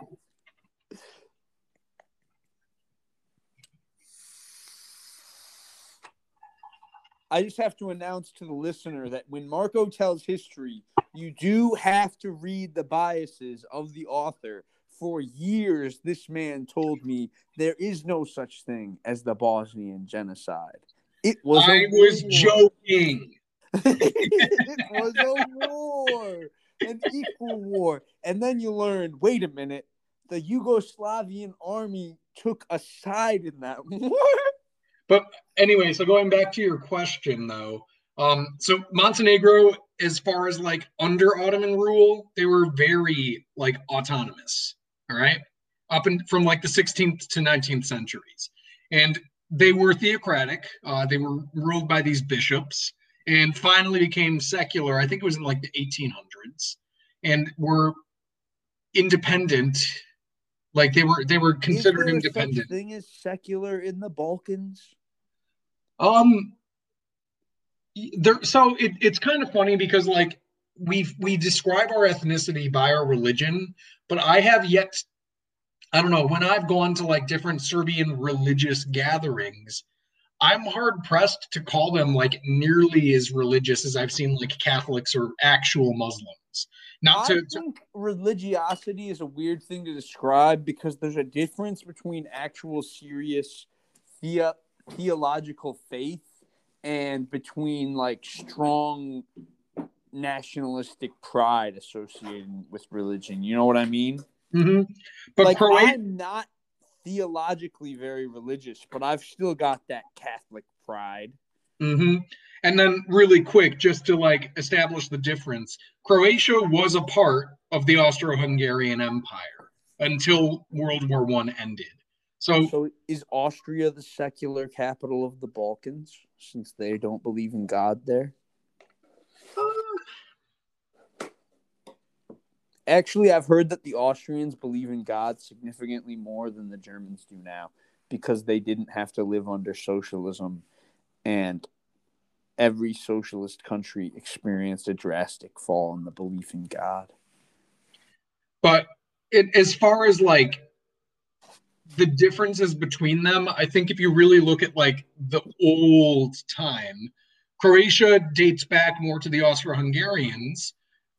C: I just have to announce to the listener that when Marko tells history, you do have to read the biases of the author. For years, this man told me there is no such thing as the Bosnian genocide. It was.
D: I was joking. (laughs)
C: it was a war, an equal war, and then you learn. Wait a minute, the Yugoslavian army took a side in that (laughs) war.
D: But anyway, so going back to your question though, um, so Montenegro, as far as like under Ottoman rule, they were very like autonomous. All right, up and from like the 16th to 19th centuries, and they were theocratic. Uh, they were ruled by these bishops, and finally became secular. I think it was in like the 1800s, and were independent. Like they were, they were considered
C: Is
D: independent.
C: Thing as secular in the Balkans.
D: Um, there. So it, it's kind of funny because like we we describe our ethnicity by our religion, but I have yet I don't know, when I've gone to like different Serbian religious gatherings, I'm hard pressed to call them like nearly as religious as I've seen like Catholics or actual Muslims. Not
C: I
D: to,
C: think religiosity is a weird thing to describe because there's a difference between actual serious the- theological faith and between like strong nationalistic pride associated with religion. You know what I mean?
D: Mm-hmm. But
C: like I'm not theologically very religious, but I've still got that Catholic pride.
D: Mm-hmm. And then, really quick, just to like establish the difference, Croatia was a part of the Austro-Hungarian Empire until World War One ended. So,
C: so is Austria the secular capital of the Balkans since they don't believe in God there? Actually, I've heard that the Austrians believe in God significantly more than the Germans do now because they didn't have to live under socialism and every socialist country experienced a drastic fall in the belief in God.
D: But it, as far as like the differences between them, I think if you really look at like the old time, Croatia dates back more to the Austro-Hungarians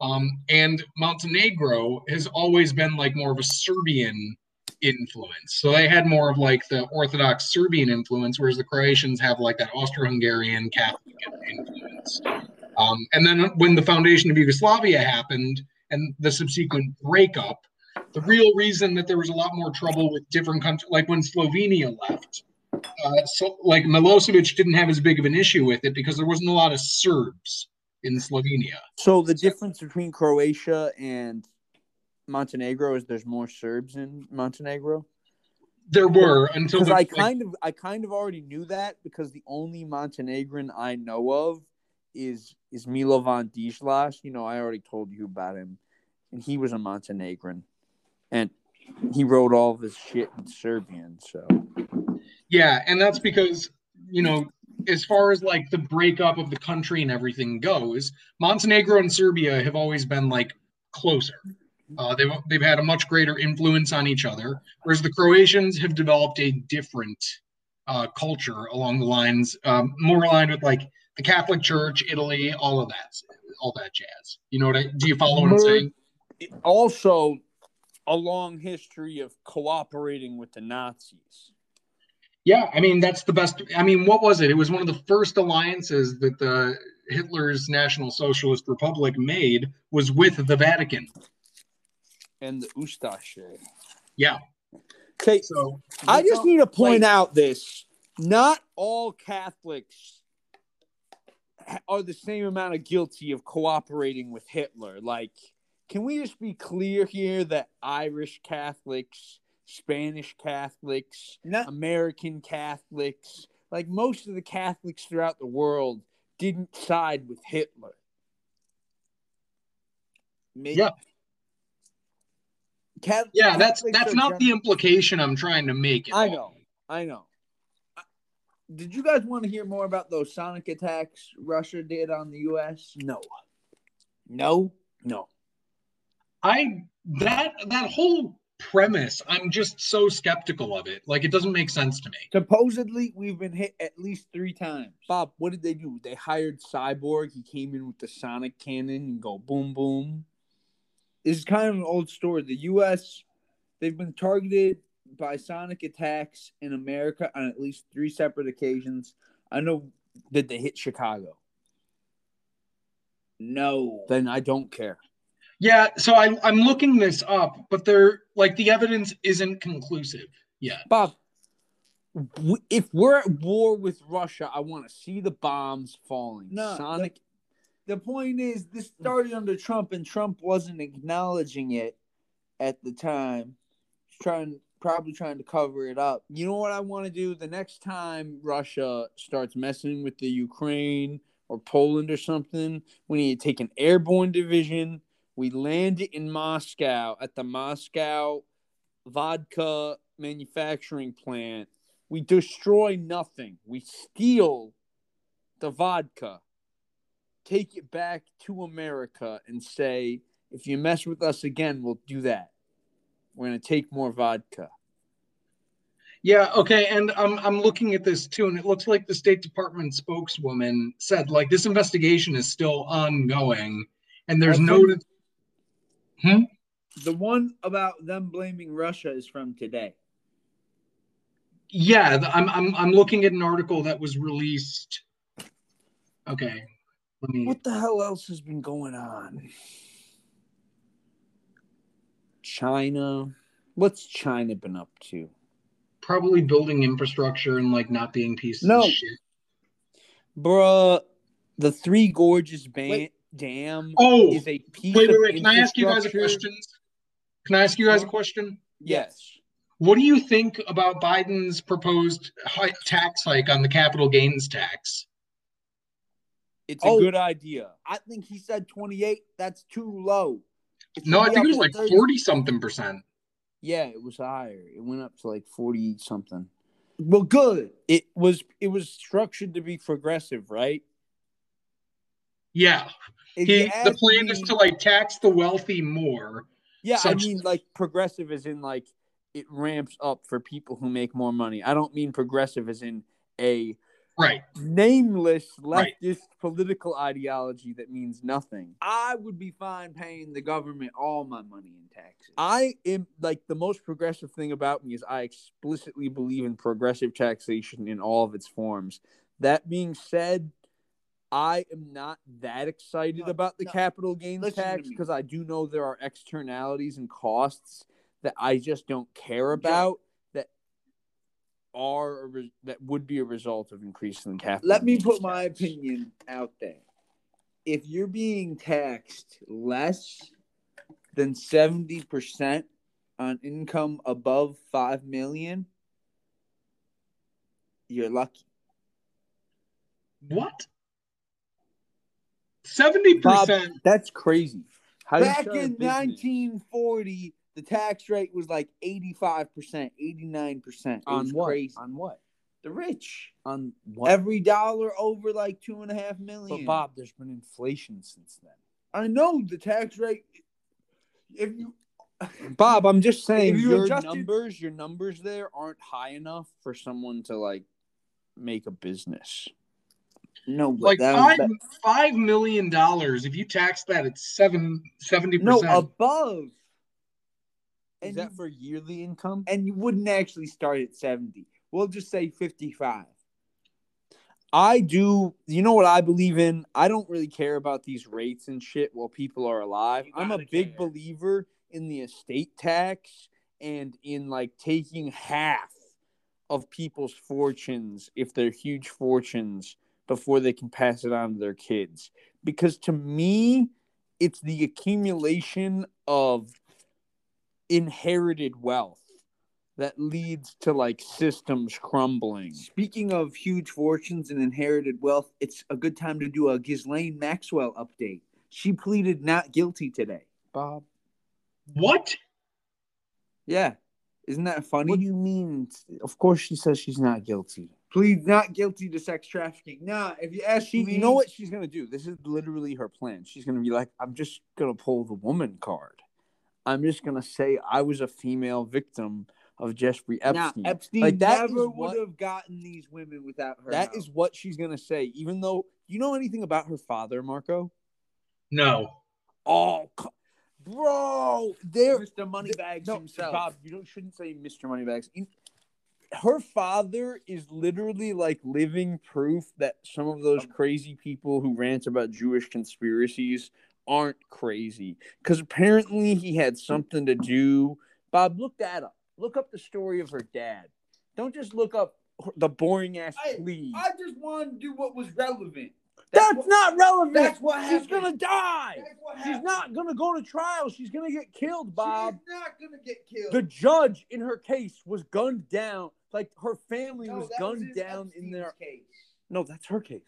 D: Um, and Montenegro has always been like more of a Serbian influence. So they had more of like the Orthodox Serbian influence, whereas the Croatians have like that Austro-Hungarian Catholic influence. Um, and then when the foundation of Yugoslavia happened and the subsequent breakup, the real reason that there was a lot more trouble with different countries, like when Slovenia left, uh, so like Milosevic didn't have as big of an issue with it because there wasn't a lot of Serbs in Slovenia.
C: So the difference between Croatia and Montenegro is there's more Serbs in Montenegro.
D: There were until
C: Because I
D: like,
C: kind of I kind of already knew that because the only Montenegrin I know of is is Milovan Djilas. You know, I already told you about him, and he was a Montenegrin, and he wrote all of his shit in Serbian. So
D: Yeah, and that's because you know, as far as like the breakup of the country and everything goes, Montenegro and Serbia have always been like closer. Uh, they've they've had a much greater influence on each other, whereas the Croatians have developed a different uh, culture along the lines um, more aligned with like the Catholic Church, Italy, all of that, all that jazz. You know what I? Do you follow what I'm saying?
C: also a long history of cooperating with the Nazis.
D: Yeah, I mean that's the best. I mean, what was it? It was one of the first alliances that the Hitler's National Socialist Republic made was with the Vatican.
C: and the Ustashe.
D: Yeah.
C: Okay,
D: So
C: I just need to point
D: Wait.
C: out this: not all Catholics are the same amount of guilty of cooperating with Hitler. Like, can we just be clear here that Irish Catholics, Spanish Catholics, American Catholics, like most of the Catholics throughout the world, didn't side with Hitler. Maybe-
D: Yeah.
C: Cath-
D: yeah, that's
C: Catholics
D: that's not
C: gen-
D: the implication I'm trying to make. at
C: I
D: all.
C: know. I know. Did you guys want to hear more about those sonic attacks Russia did on the U.S.? No. No. No.
D: I that that whole premise, I'm just so skeptical of it. Like it doesn't make sense to me.
C: Supposedly, we've been hit at least three times. Bob, what did they do? They hired Cyborg. He came in with the sonic cannon and go boom, boom. This is kind of an old story. The U.S. They've been targeted by sonic attacks in America on at least three separate occasions. I know that they hit Chicago. No. Then I don't care.
D: Yeah, so I I'm looking this up, but they're like the evidence isn't conclusive yet.
C: Bob, w- if we're at war with Russia, I want to see the bombs falling.
E: No,
C: Sonic.
E: The point is, this started under Trump, and Trump wasn't acknowledging it at the time. He's trying, probably trying to cover it up.
C: You know what I want to do? The next time Russia starts messing with the Ukraine or Poland or something, we need to take an airborne division. We land it in Moscow at the Moscow vodka manufacturing plant. We destroy nothing. We steal the vodka, take it back to America, and say, if you mess with us again, we'll do that. We're going to take more vodka.
D: Yeah, okay, and I'm I'm looking at this too, and it looks like the State Department spokeswoman said like this investigation is still ongoing, and there's no.
C: Think-
D: Hmm?
C: The one about them blaming Russia is from today.
D: Yeah, the- I'm I'm I'm looking at an article that was released. Okay, let me.
C: What the hell else has been going on? China. What's China been up to?
D: Probably building infrastructure and like not being pieces
C: No.
D: of shit.
C: Bruh, the Three Gorges ban-
E: Wait.
C: Dam
D: Oh,
C: is a piece
D: wait, wait, wait. Can I ask you guys a question? Can I ask you guys a question?
C: Yes.
D: What do you think about Biden's proposed tax hike on the capital gains tax?
C: It's a
E: Oh.
C: good idea.
E: I think he said 28. That's too low. It
D: No, I think it was like
E: 30.
D: 40 something percent.
C: Yeah, it was higher. It went up to like 40 something.
E: Well, good.
C: It was it was structured to be progressive, right?
D: Yeah.
E: If
D: He, the plan
E: me-
D: is to like tax the wealthy more.
C: Yeah,
D: Such-
C: I mean like progressive as in like it ramps up for people who make more money. I don't mean progressive as in a
D: Right.
C: nameless
D: Right.
C: leftist political ideology that means nothing.
E: I would be fine paying the government all my money in taxes.
C: I am like the most progressive thing about me is I explicitly believe in progressive taxation in all of its forms. That being said, I am not that excited
E: No,
C: about the
E: no.
C: capital gains
E: Listen
C: tax because I do know there are externalities and costs that I just don't care about that are a re- that would be a result of increasing the capital.
E: Let me
C: gains
E: put my opinion out there. If you're being taxed less than 70% on income above 5 million, you're lucky.
D: What? Seventy percent.
C: That's crazy. How
E: Back in 1940, the tax rate was like 85%, 89%.
C: On what?
E: crazy.
C: On what?
E: The rich.
C: On what?
E: Every dollar over like two and a half million.
C: but Bob, there's been inflation since then.
E: I know the tax rate. If you
C: Bob, I'm just saying
E: you
C: your
E: adjusted-
C: numbers, your numbers there aren't high enough for someone to like make a business.
E: No, but
D: Like five
E: was,
D: five million dollars. If you tax that, it's seven seventy
E: no above.
C: Is
E: And
C: that
E: you,
C: for yearly income?
E: and you wouldn't actually start at 70. We'll just say 55.
C: I do. You know what I believe in? I don't really care about these rates and shit while people are alive. I'm a
E: gotta
C: big
E: care.
C: believer in the estate tax and in like taking half of people's fortunes if they're huge fortunes before they can pass it on to their kids. Because to me, it's the accumulation of inherited wealth that leads to like systems crumbling.
E: Speaking of huge fortunes and inherited wealth, it's a good time to do a Ghislaine Maxwell update. She pleaded not guilty today.
C: Bob,
D: What?
E: Yeah. Isn't that funny?
C: what do you mean? Of course, she says she's not guilty.
E: Plead not guilty to sex trafficking. Nah, if you ask
C: She,
E: me,
C: you know what she's gonna do? This is literally her plan. She's gonna be like, I'm just gonna pull the woman card. I'm just gonna say I was a female victim of Jeffrey
E: Nah,
C: Epstein.
E: Epstein
C: Like, that
E: never would have gotten these women without her.
C: That
E: help.
C: is what she's gonna say. Even though you know anything about her father, Marko?
D: No.
C: Oh, co- bro, there.
E: Mr. Moneybags
C: No,
E: himself.
C: Bob, you don't shouldn't say Mr. Moneybags. You- Her father is literally like living proof that some of those um crazy people who rant about Jewish conspiracies aren't crazy. Because apparently he had hmm. something to do. Bob, look that up. Look up the story of her dad. Don't just look up the boring ass
E: I-
C: plea.
E: I just wanted to do what was relevant.
C: That's,
E: what-
C: not relevant.
E: that's what happened.
C: She's gonna die.
E: That's
C: She's not gonna go to trial. She's gonna get killed, Bob.
E: She's not gonna get killed.
C: The judge in her case was gunned down. Like her family
E: No,
C: was gunned
E: his
C: down in their.
E: case.
C: No, that's her case.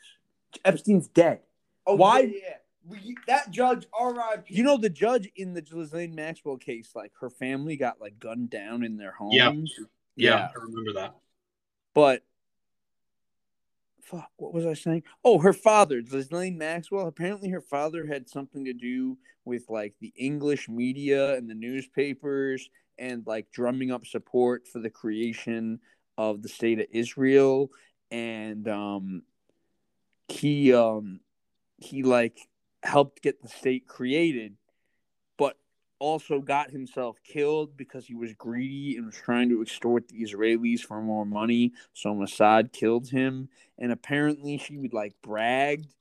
C: Epstein's dead.
E: Oh,
C: Why-
E: Yeah, yeah. We, that judge, R.I.P.
C: You know the judge in the Ghislaine Maxwell case, like her family got like gunned down in their homes.
D: Yeah. Yeah, I remember that.
C: But fuck, what was I saying? Oh, her father, Ghislaine Maxwell. Apparently, her father had something to do with like the English media and the newspapers and like drumming up support for the creation of the state of Israel. And um, he um, he like helped get the state created, but also got himself killed because he was greedy and was trying to extort the Israelis for more money. So Mossad killed him. And apparently she would like bragged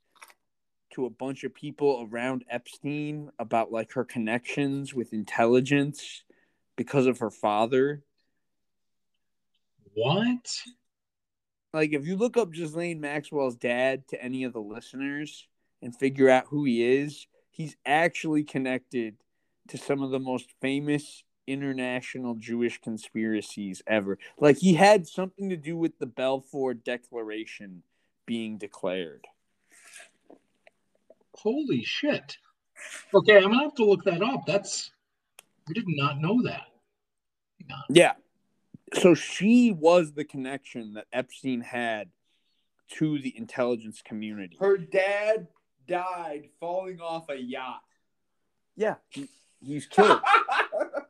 C: to a bunch of people around Epstein about like her connections with intelligence because of her father.
D: What?
C: Like if you look up Ghislaine Maxwell's dad to any of the listeners and figure out who he is, he's actually connected to some of the most famous international Jewish conspiracies ever. Like he had something to do with the Balfour Declaration being declared.
D: Holy shit. Okay, I'm gonna have to look that up. That's I did not know that.
C: Yeah. So she was the connection that Epstein had to the intelligence community.
E: Her dad died falling off a yacht.
C: Yeah, he, he's killed. (laughs)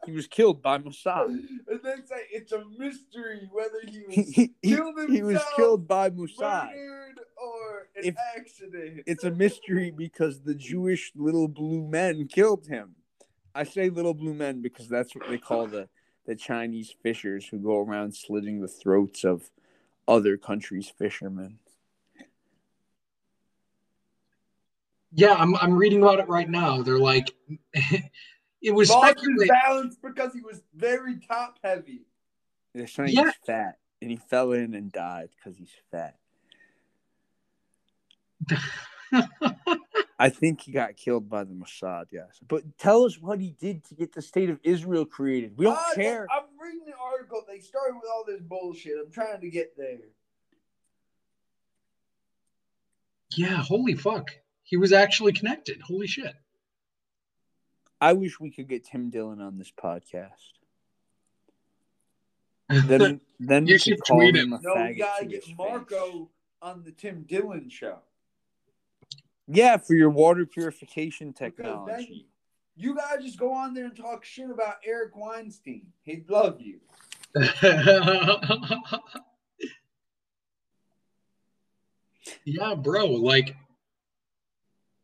C: He was killed by Mossad.
F: And then say it's a mystery whether he was
C: He,
F: killed himself,
C: he was killed by Mossad.
F: or an
C: If-
F: accident.
C: It's a mystery because the Jewish little blue men killed him. I say little blue men because that's what they call the, the Chinese fishers who go around slitting the throats of other countries' fishermen.
D: Yeah, I'm I'm reading about it right now. They're like, (laughs) it was
F: Lost his
D: speculated.
F: balance because he was very top heavy.
C: They're saying
D: Yeah.
C: he's fat, and he fell in and died because he's fat. (laughs) I think he got killed by the Mossad, yes. But tell us what he did to get the state of Israel created. We don't
F: Ah,
C: care.
F: I'm reading the article. They started with all this bullshit. I'm trying to get there.
D: yeah, holy fuck. He was actually connected. Holy shit.
C: I wish we could get Tim Dillon on this podcast. (laughs) Then, then
D: You
C: we
D: should
C: could call
D: tweet
C: him
D: him.
C: a
F: No, we
C: faggot
F: gotta
C: to
F: get
C: his face.
F: Marko on the Tim Dillon show.
C: Yeah, for your water purification technology.
F: you gotta just go on there and talk shit about Eric Weinstein. He'd love you. (laughs)
D: yeah, bro. Like,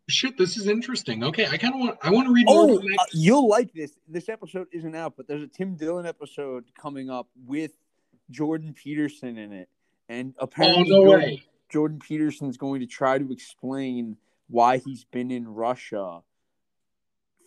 D: shit. This is interesting. Okay, I kind of want. I want to read more.
C: Oh,
D: about
C: uh, you'll like this. This episode isn't out, but there's a Tim Dillon episode coming up with Jordan Peterson in it, and
D: oh
C: apparently
D: no
C: Jordan,
D: way.
C: Jordan Peterson's going to try to explain why he's been in Russia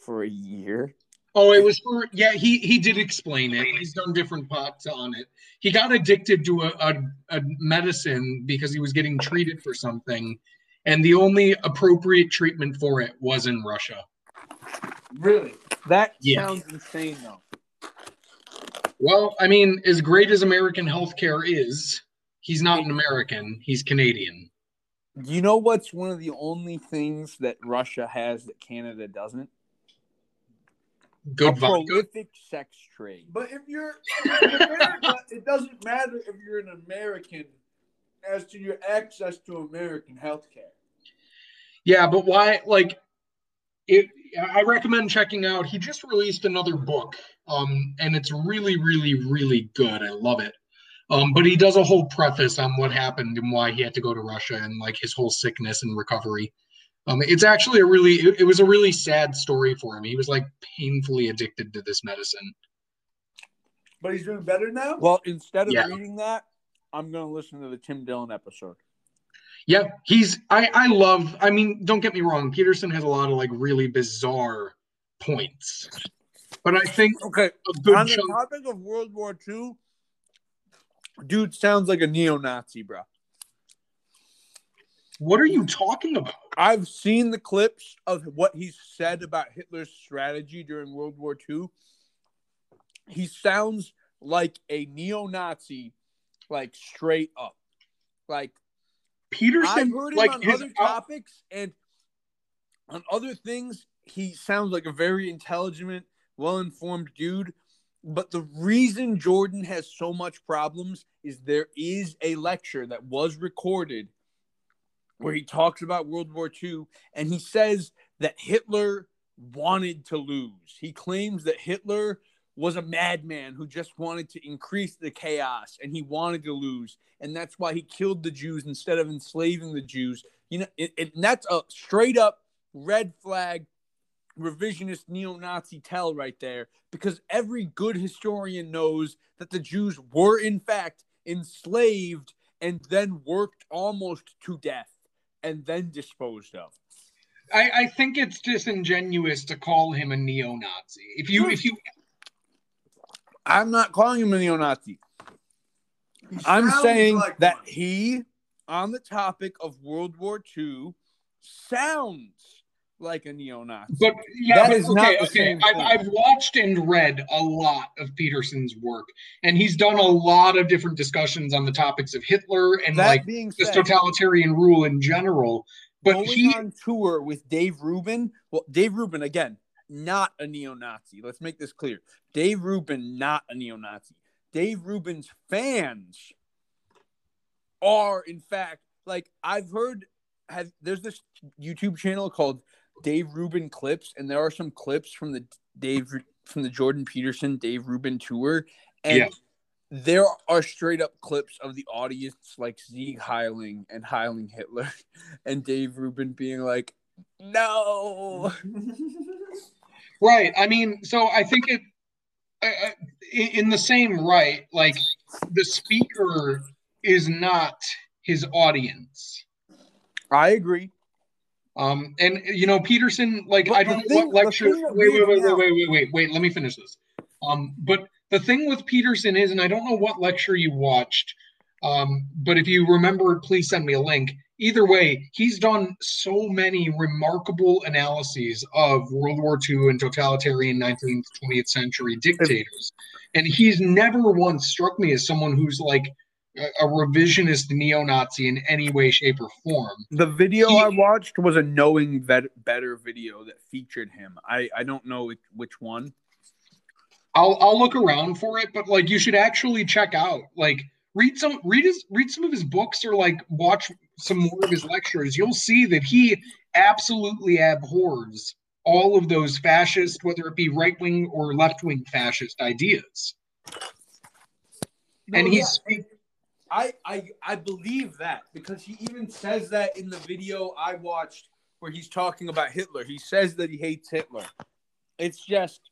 C: for a year.
D: Oh, it was for yeah. He he did explain it. He's done different pots on it. He got addicted to a, a, a medicine because he was getting treated for something, and the only appropriate treatment for it was in Russia.
F: Really?
C: That
D: Yeah.
C: sounds insane, though.
D: Well, I mean, as great as American healthcare is, he's not an American. He's Canadian.
C: You know what's one of the only things that Russia has that Canada doesn't?
D: Good
C: a
D: vodka.
C: prolific sex trade.
F: But if you're in America, it doesn't matter if you're an American as to your access to American health care.
D: Yeah, but why? Like, it. I recommend checking out. He just released another book, um, and it's really, really, really good. I love it. Um, but he does a whole preface on what happened and why he had to go to Russia and like his whole sickness and recovery. Um, it's actually a really, it, it was a really sad story for him. He was like painfully addicted to this medicine.
F: But he's doing better now?
C: Well, instead of
D: Yeah.
C: reading that, I'm going to listen to the Tim Dillon episode.
D: Yeah, he's. I I love. I mean, don't get me wrong. Peterson has a lot of like really bizarre points, but I think
C: Okay,
D: a good
C: on the
D: chunk.
C: topic of World War II, dude sounds like a neo-Nazi, bro.
D: What are you talking about?
C: I've seen the clips of what he said about Hitler's strategy during World War II. He sounds like a neo-Nazi, like straight up. Like
D: Peterson.
C: I've heard him
D: like
C: on
D: his
C: other topics and on other things. He sounds like a very intelligent, well-informed dude. But the reason Jordan has so much problems is there is a lecture that was recorded where he talks about World War II and he says that Hitler wanted to lose. He claims that Hitler was a madman who just wanted to increase the chaos and he wanted to lose. And that's why he killed the Jews instead of enslaving the Jews. You know, it, it, and that's a straight up red flag revisionist neo-Nazi tell right there because every good historian knows that the Jews were in fact enslaved and then worked almost to death and then disposed of.
D: I, I think it's disingenuous to call him a neo-Nazi. If you if you
C: I'm not calling him a neo-Nazi. I'm saying
F: like
C: that
F: one.
C: he, on the topic of World War II, sounds like a neo-Nazi.
D: but yeah,
C: That
D: but,
C: is
D: okay,
C: not the
D: okay.
C: same
D: I've,
C: thing.
D: I've watched and read a lot of Peterson's work, and he's done a lot of different discussions on the topics of Hitler and
C: that
D: like
C: being
D: this
C: said,
D: totalitarian rule in general. But
C: going
D: he
C: on tour with Dave Rubin. Well, Dave Rubin again, not a neo-Nazi. Let's make this clear. Dave Rubin, not a neo-Nazi. Dave Rubin's fans are, in fact, like I've heard. Have there's this YouTube channel called Dave Rubin Clips, and there are some clips from the Dave from the Jordan Peterson Dave Rubin tour, and
D: Yeah.
C: there are straight up clips of the audience like Sieg heiling and heiling Hitler, (laughs) and Dave Rubin being like, "No." (laughs)
D: Right. I mean, so I think it I- I- in in the same right, like the speaker is not his audience.
C: I agree.
D: Um, and you know, Peterson, like
C: But
D: I don't know
C: thing-
D: what lecture. Wait, wait, wait, wait, wait, wait, wait, wait. Let me finish this. Um, but the thing with Peterson is, and I don't know what lecture you watched, um, but if you remember, please send me a link. Either way, he's done so many remarkable analyses of World War II and totalitarian 19th, 20th century dictators, and he's never once struck me as someone who's like a, revisionist neo-Nazi in any way, shape, or form.
C: The video
D: He-
C: I watched was a knowing vet- better video that featured him. I I don't know which, which one.
D: I'll I'll look around for it, but like you should actually check out like read some read his read some of his books or like watch some more of his lectures. You'll see that he absolutely abhors all of those fascist, whether it be right wing or left wing fascist ideas. and he's
C: I, I I believe that because he even says that in the video I watched where he's talking about Hitler. He says that he hates Hitler. It's just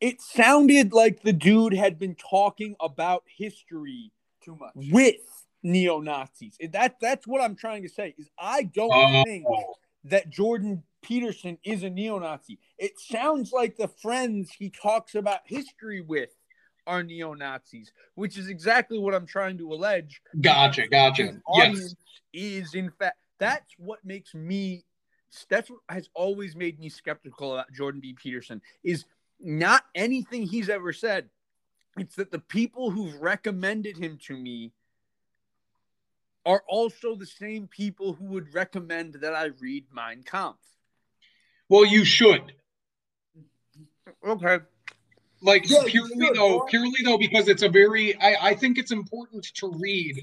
C: it sounded like the dude had been talking about history
F: Too much.
C: with neo Nazis. That that's what I'm trying to say. Is I don't
D: Oh.
C: think that Jordan Peterson is a neo Nazi. It sounds like the friends he talks about history with are neo Nazis, which is exactly what I'm trying to allege.
D: gotcha, gotcha. Yes.
C: is in fact that's what makes me that's what has always made me skeptical about Jordan B. Peterson is not anything he's ever said. It's that the people who've recommended him to me are also the same people who would recommend that I read Mein Kampf.
D: Well, you should.
C: Okay.
D: Like
F: Yeah,
D: purely though
F: boy.
D: purely though because it's a very I, I think it's important to read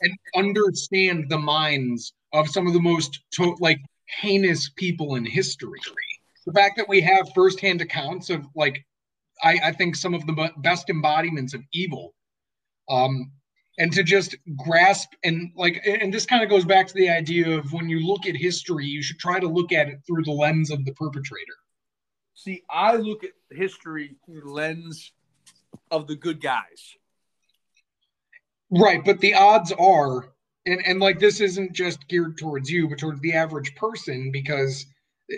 D: and understand the minds of some of the most to, like heinous people in history. The fact that we have firsthand accounts of like i i think some of the be- best embodiments of evil. Um and to just grasp and like and this kind of goes back to the idea of when you look at history you should try to look at it through the lens of the perpetrator
C: See, I look at history through the lens of the good guys.
D: Right, but the odds are, and, and like this isn't just geared towards you, but towards the average person, because eh,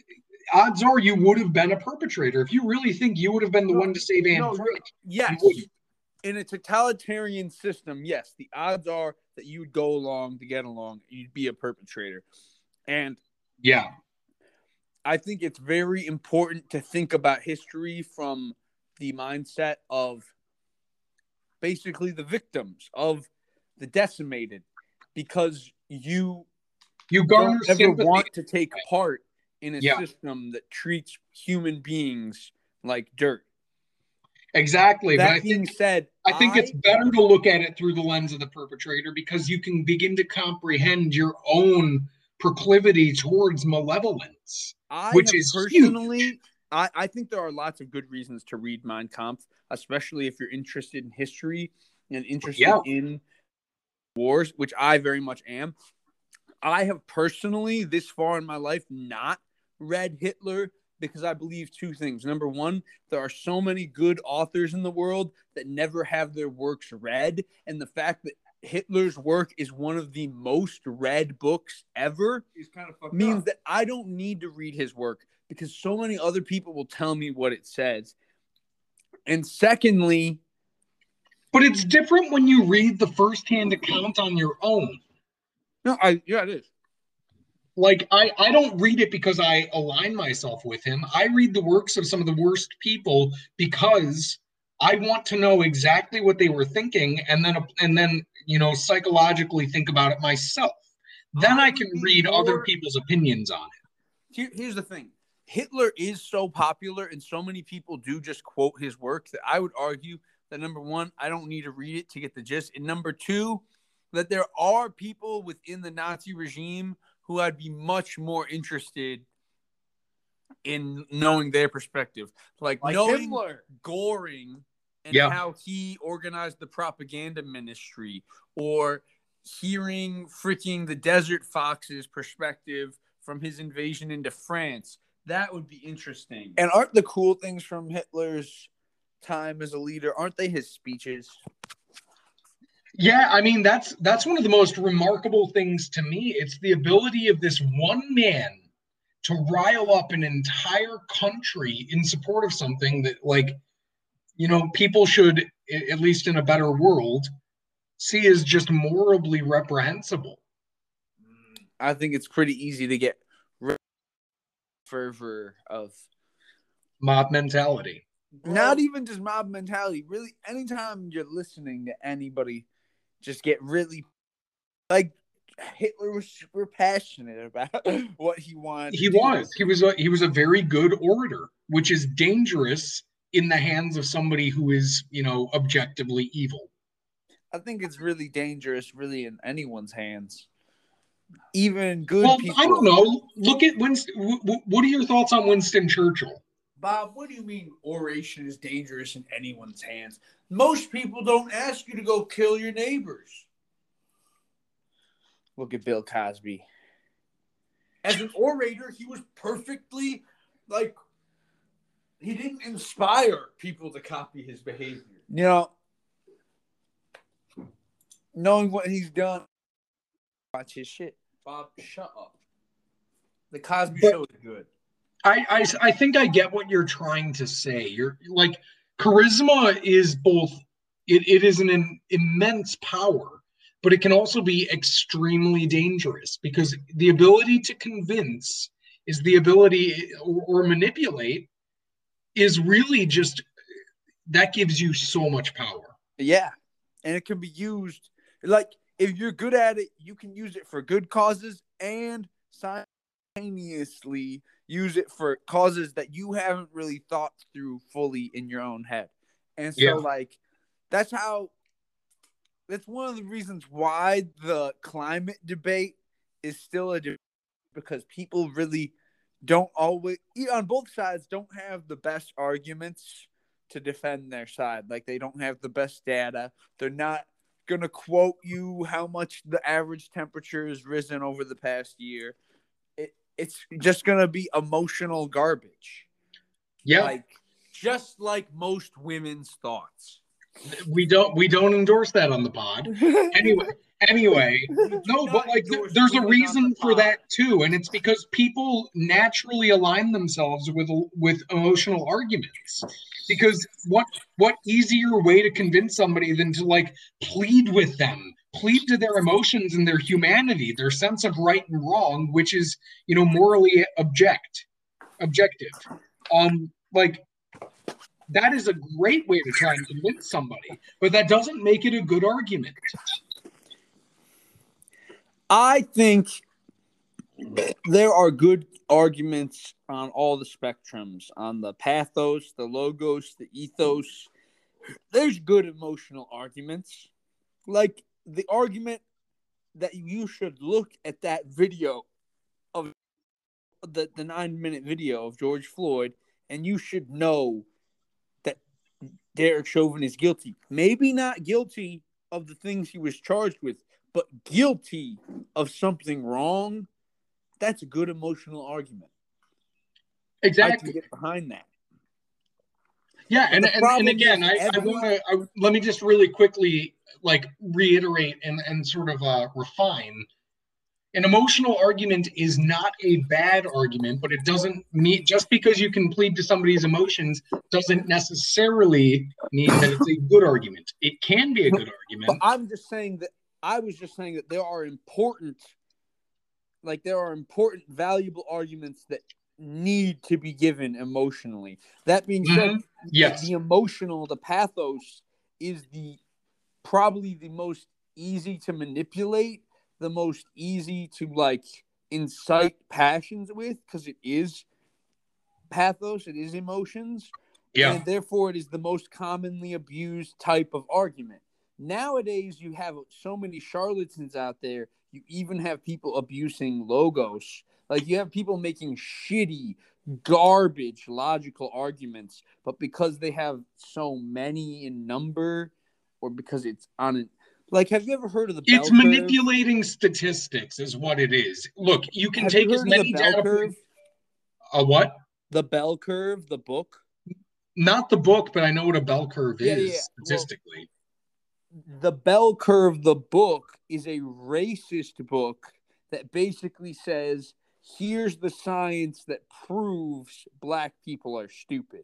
D: odds are you would have been a perpetrator. If you really think you would have been the
C: No,
D: one to save Anne
C: no,
D: Frank,
C: Yes. In a totalitarian system, yes, the odds are that you would go along to get along. You'd be a perpetrator. And
D: yeah,
C: I think it's very important to think about history from the mindset of basically the victims of the decimated because you
D: you garner
C: don't ever want to take part in a
D: Yeah.
C: system that treats human beings like dirt.
D: exactly, but
C: That
D: I
C: being
D: think
C: said,
D: I think it's better to look at it through the lens of the perpetrator because you can begin to comprehend your own proclivity towards malevolence.
C: I
D: which is huge.
C: personally, I, I think there are lots of good reasons to read Mein Kampf, especially if you're interested in history and interested
D: Yeah.
C: in wars, which I very much am. I have personally, this far in my life, not read Hitler because I believe two things. Number one, there are so many good authors in the world that never have their works read. And the fact that Hitler's work is one of the most read books ever
F: He's kind of fucked
C: means
F: up.
C: that I don't need to read his work because so many other people will tell me what it says. And secondly,
D: But it's different when you read the firsthand account on your own.
C: no, I yeah, it is.
D: like I, I don't read it because I align myself with him. I read the works of some of the worst people because I want to know exactly what they were thinking and then and then you know psychologically think about it myself. Then I can read other people's opinions on it.
C: Here, here's the thing. Hitler is so popular and so many people do just quote his work that I would argue that number one, I don't need to read it to get the gist. And number two, that there are people within the Nazi regime who I'd be much more interested
E: in knowing their perspective, like,
C: Like
E: knowing
C: Himmler.
E: Goring and
D: Yeah.
E: how he organized the propaganda ministry, or hearing freaking the Desert Fox's perspective from his invasion into France. That would be interesting.
C: And aren't the cool things from Hitler's time as a leader? Aren't they his speeches?
D: Yeah, I mean that's that's one of the most remarkable things to me. It's the ability of this one man to rile up an entire country in support of something that like you know people should at least in a better world see as just morally reprehensible.
C: I think it's pretty easy to get rid fervor of
D: Mob mentality.
C: not even just mob mentality. Really, anytime you're listening to anybody, just get really like Hitler was super passionate about (laughs) what he wanted.
D: He was. He was a he was a very good orator, which is dangerous in the hands of somebody who is, you know, objectively evil.
C: I think it's really dangerous, really, in anyone's hands. Even good
D: well,
C: people.
D: I don't know. Look at Winston. W- w- what are your thoughts on Winston Churchill?
E: Bob, what do you mean oration is dangerous in anyone's hands? Most people don't ask you to go kill your neighbors.
C: Look at Bill Cosby.
E: As an orator, he was perfectly like he didn't inspire people to copy his behavior.
C: You know, knowing what he's done, watch his shit.
E: Bob, shut up. The Cosby
D: But-
E: Show is good.
D: I, I I think I get what you're trying to say. You're like charisma is both. It, it is an, im- immense power, but it can also be extremely dangerous because the ability to convince is the ability or, or manipulate is really just that gives you so much power.
C: Yeah, and it can be used like if you're good at it, you can use it for good causes and simultaneously use it for causes that you haven't really thought through fully in your own head. And so,
D: Yeah.
C: like, that's how. That's one of the reasons why the climate debate is still a debate because people really don't always on both sides don't have the best arguments to defend their side. Like they don't have the best data. They're not gonna quote you how much the average temperature has risen over the past year. It, it's just gonna be emotional garbage.
D: Yeah,
C: Like
E: Just like most women's thoughts.
D: We don't we don't endorse that on the pod. (laughs) Anyway, anyway, no, but like th- there's a reason for that too, and it's because people naturally align themselves with with emotional arguments. Because what what easier way to convince somebody than to like plead with them, plead to their emotions and their humanity, their sense of right and wrong, which is you know morally object objective. Um, like that is a great way to try and convince somebody, but that doesn't make it a good argument.
C: I think there are good arguments on all the spectrums on the pathos, the logos, the ethos. There's good emotional arguments. Like the argument that you should look at that video of the, the nine minute video of George Floyd and you should know Derek Chauvin is guilty. Maybe not guilty of the things he was charged with, but guilty of something wrong, that's a good emotional argument. I
D: Exactly.
C: can get behind that.
D: Yeah, and, and, and again, I, I want to let me just really quickly like reiterate and and sort of uh, refine. An emotional argument is not a bad argument, but it doesn't mean just because you can plead to somebody's emotions doesn't necessarily mean that it's a good argument. It can be a good
C: But
D: argument.
C: I'm just saying that I was just saying that there are important, like there are important, valuable arguments that need to be given emotionally. That being said,
D: Mhm. Yes.
C: the emotional, the pathos is the probably the most easy to manipulate, the most easy to like incite passions with because it is pathos, it is emotions.
D: Yeah.
C: And therefore, it is the most commonly abused type of argument. Nowadays, you have so many charlatans out there. You even have people abusing logos. Like you have people making shitty garbage logical arguments, but because they have so many in number, or because it's on an like, have you ever heard of the?
D: It's
C: bell curve?
D: manipulating statistics, is what it is. Look, you can
C: Have
D: take
C: you
D: as
C: heard of the
D: many
C: bell
D: data
C: curve?
D: A what?
C: The bell curve, the book.
D: Not the book, but I know what a bell curve
C: Yeah,
D: is
C: yeah, well-
D: statistically.
C: the bell curve the book is a racist book that basically says here's the science that proves black people are stupid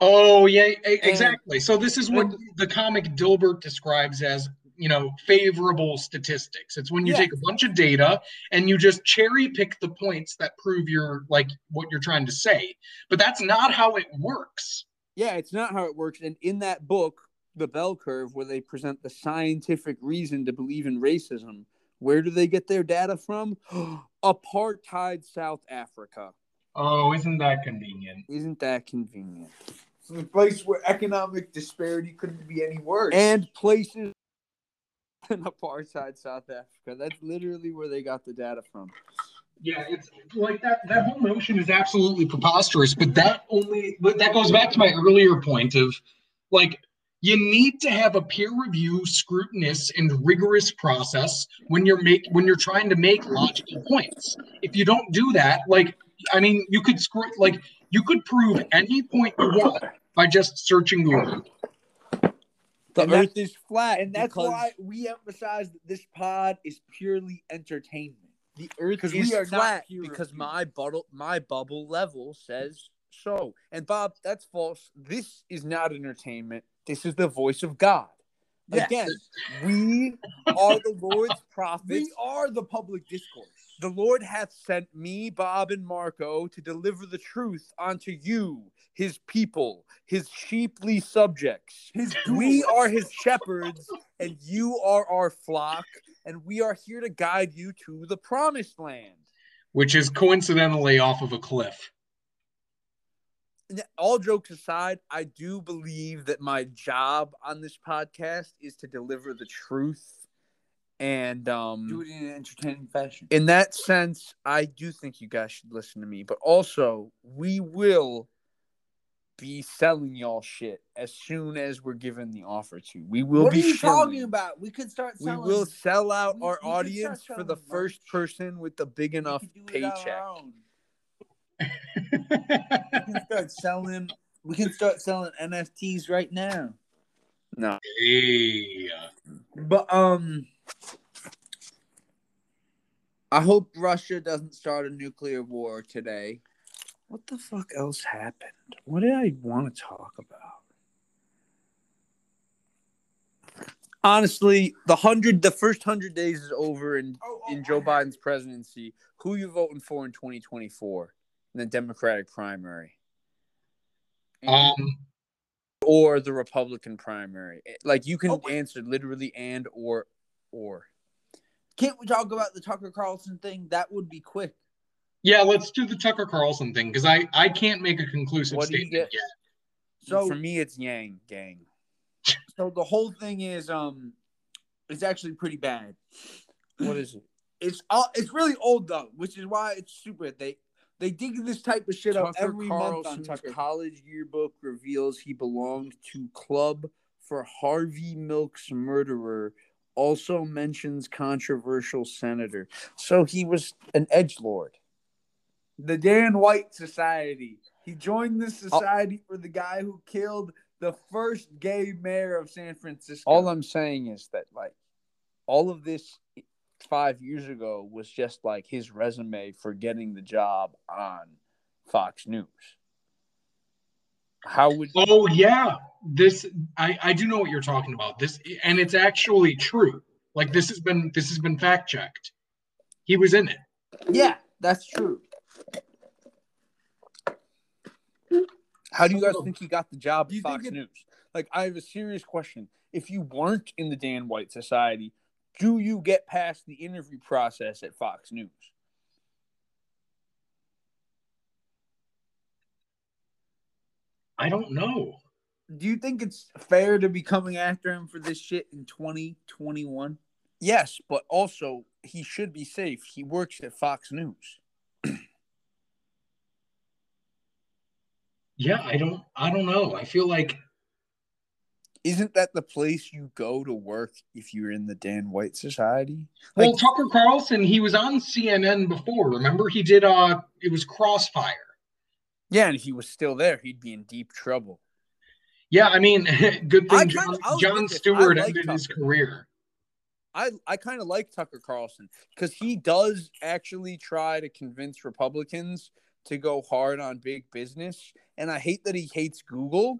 D: Oh yeah, exactly. So this is what the comic Dilbert describes as, you know, favorable statistics. It's when you
C: Yeah.
D: take a bunch of data and you just cherry pick the points that prove your like what you're trying to say. But that's not how it works.
C: yeah it's not how it works and in that book the bell curve where they present the scientific reason to believe in racism where do they get their data from (gasps) apartheid south africa
D: Oh, isn't that convenient?
C: isn't that convenient
E: It's the place where economic disparity couldn't be any worse.
C: and places (laughs) in apartheid south africa that's literally where they got the data from
D: Yeah, it's like that. That whole notion is absolutely preposterous. But that only, that goes back to my earlier point of, like, you need to have a peer review, scrutinous, and rigorous process when you're make when you're trying to make logical points. If you don't do that, like, I mean, you could screw like you could prove any point you want by just searching Google.
C: The
E: And
C: earth is flat
E: and that's
C: because
E: why we emphasize that this pod is purely entertainment.
C: the earth is
E: we are
C: flat because my bubble my bubble level says so. And Bob, that's false. This is not entertainment. This is the voice of God.
E: Yes.
C: Again, we are the Lord's (laughs) prophets.
E: We are the public discourse.
C: The Lord hath sent me, Bob and Marko, to deliver the truth unto you, his people, his sheeply subjects.
E: His
C: We are his shepherds, and you are our flock, and we are here to guide you to the promised land.
D: Which is coincidentally off of a cliff.
C: All jokes aside, I do believe that my job on this podcast is to deliver the truth. And um,
E: do it in an entertaining fashion.
C: in that sense, I do think you guys should listen to me. But also, we will be selling y'all shit as soon as we're given the offer to. We will
E: what are
C: be
E: you
C: shilling.
E: talking about? We could start Selling.
C: We will sell out
E: we-
C: our
E: we
C: audience for the
E: selling
C: first person with the big enough
E: could do it on our
C: paycheck.
E: own. We can start selling. We can start selling NFTs right now.
C: No.
D: hey.
E: But um, I hope Russia doesn't start a nuclear war today.
C: What the fuck else happened? What did I want to talk about? Honestly, the hundred, the first hundred days is over in in Joe Biden's presidency. Who you voting for in 2024 in the Democratic primary
D: Um,
C: or the Republican primary? Like you can
E: Oh,
C: answer literally and or or.
E: Can't we talk about the Tucker Carlson thing? That would be quick.
D: yeah, let's do the Tucker Carlson thing because I I can't make a conclusive
C: What do you
D: statement
C: get?
D: yet.
E: So
C: for me, it's Yang gang. (laughs)
E: so the whole thing is um, it's actually pretty bad.
C: What is it?
E: It's uh, it's really old though, which is why it's stupid. They they dig this type of shit up
C: Tucker
E: every month on
C: Carlson's
E: Tucker.
C: college yearbook reveals he belonged to club for Harvey Milk's murderer. Also mentions controversial senator. So he was an edge lord.
E: the Dan White Society. He joined this society for the guy who killed the first gay mayor of San Francisco.
C: All I'm saying is that like all of this five years ago was just like his resume for getting the job on Fox News. How would
D: Oh yeah, this I I do know what you're talking about. This and it's actually true. Like this has been this has been fact checked. He was in it.
E: yeah, that's true.
C: How do you guys think he got the job at Fox
E: it-
C: News? Like, I have a serious question. If you weren't in the Dan White Society, do you get past the interview process at Fox News?
D: I don't know.
E: Do you think it's fair to be coming after him for this shit in 2021?
C: Yes, but also he should be safe. He works at Fox News. (clears throat)
D: Yeah, I don't I don't know. I feel like
C: Isn't that the place you go to work if you're in the Dan White Society?
D: well Tucker Carlson, he was on CNN before. Remember he did uh it was Crossfire.
C: Yeah, and if he was still there, he'd be in deep trouble.
D: Yeah, I mean, (laughs) good thing
C: kinda-
D: John, John
C: admit this, I
D: Stewart
C: like
D: ended his career.
C: I I kind of like Tucker Carlson because he does actually try to convince Republicans to go hard on big business, and I hate that he hates Google,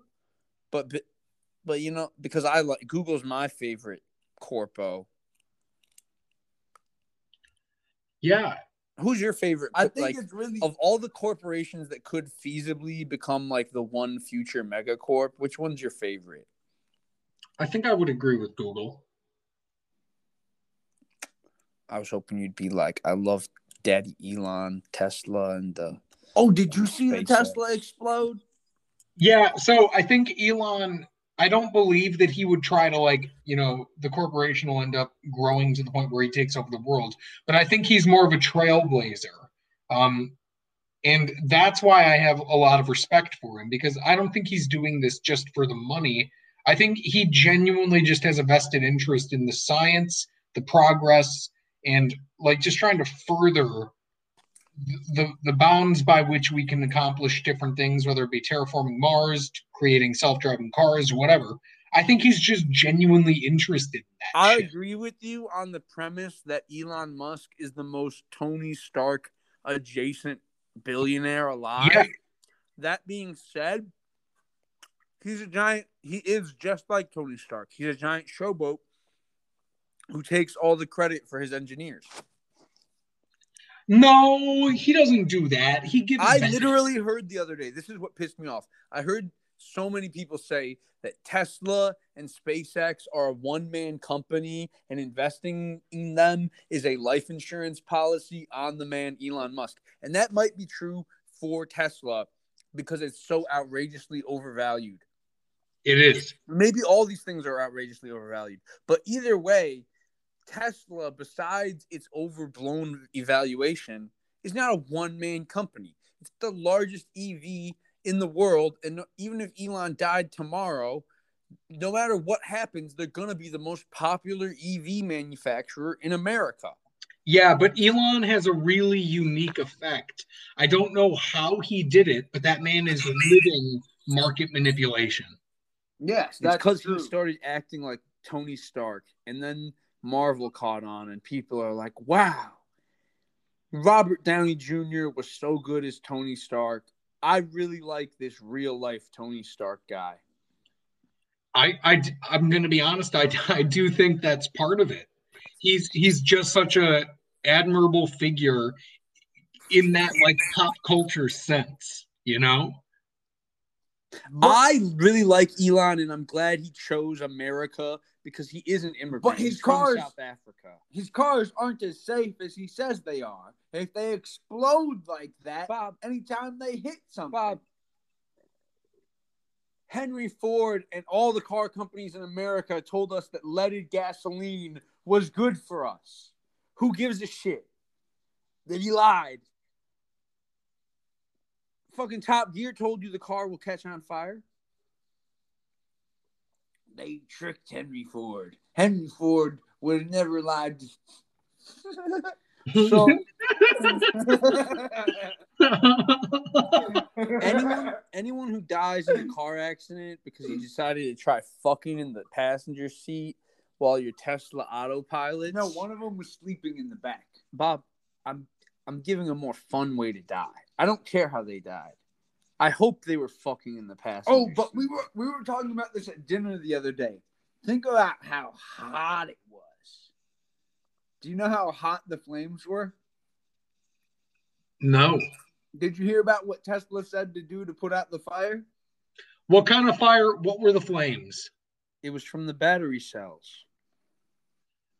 C: but but, but you know because I like Google's my favorite corpo.
D: Yeah.
C: Who's your favorite?
E: I think
C: like
E: it's really
C: of all the corporations that could feasibly become like the one future megacorp, which one's your favorite?
D: I think I would agree with Google.
C: I was hoping you'd be like, I love Daddy Elon, Tesla, and the
E: Oh, did you see the Tesla explode?
D: Yeah, so I think Elon, I don't believe that he would try to like, you know, the corporation will end up growing to the point where he takes over the world. But I think he's more of a trailblazer. Um, and that's why I have a lot of respect for him because I don't think he's doing this just for the money. I think he genuinely just has a vested interest in the science, the progress, and like just trying to further the the bounds by which we can accomplish different things, whether it be terraforming Mars, creating self-driving cars, whatever. I think he's just genuinely interested in that.
C: I
D: shit.
C: agree with you on the premise that Elon Musk is the most Tony Stark adjacent billionaire alive.
D: Yeah.
C: That being said, he's a giant. He is just like Tony Stark. He's a giant showboat who takes all the credit for his engineers.
D: No, he doesn't do that. He gives.
C: I
D: back.
C: literally heard the other day. This is what pissed me off. I heard so many people say that Tesla and SpaceX are a one man company and investing in them is a life insurance policy on the man Elon Musk. And that might be true for Tesla because it's so outrageously overvalued.
D: It is.
C: Maybe all these things are outrageously overvalued. But either way, Tesla, besides its overblown evaluation, is not a one man company. It's the largest EV in the world. And even if Elon died tomorrow, no matter what happens, they're going to be the most popular EV manufacturer in America.
D: Yeah, but Elon has a really unique effect. I don't know how he did it, but that man is living market manipulation.
E: Yes,
C: It's
E: that's
C: because he started acting like Tony Stark, and then Marvel caught on, and people are like, "Wow, Robert Downey Jr. was so good as Tony Stark. I really like this real life Tony Stark guy."
D: I, I I'm going to be honest. I, (laughs) I do think that's part of it. He's he's just such a admirable figure in that like pop culture sense, you know.
C: I really like Elon, and I'm glad he chose America because he is an immigrant.
E: But his
C: He's from
E: cars-
C: South Africa.
E: His cars aren't as safe as he says they are. If they explode like that,
C: Bob,
E: anytime they hit something,
C: Bob, Henry Ford and all the car companies in America told us that leaded gasoline was good for us. Who gives a shit? That he lied. Fucking Top Gear told you the car will catch on fire.
E: They tricked Henry Ford. Henry Ford would have never lied. To...
C: So (laughs) anyone anyone who dies in a car accident because you decided to try fucking in the passenger seat while your Tesla autopilot.
E: no, one of them was sleeping in the back.
C: Bob, I'm I'm giving a more fun way to die. I don't care how they died. I hope they were fucking in the past.
E: Oh, but
C: seat.
E: we were we were talking about this at dinner the other day. Think about how hot it was. Do you know how hot the flames were?
D: no.
E: Did you hear about what Tesla said to do to put out the fire?
D: What kind of fire? What were the flames?
C: it was from the battery cells.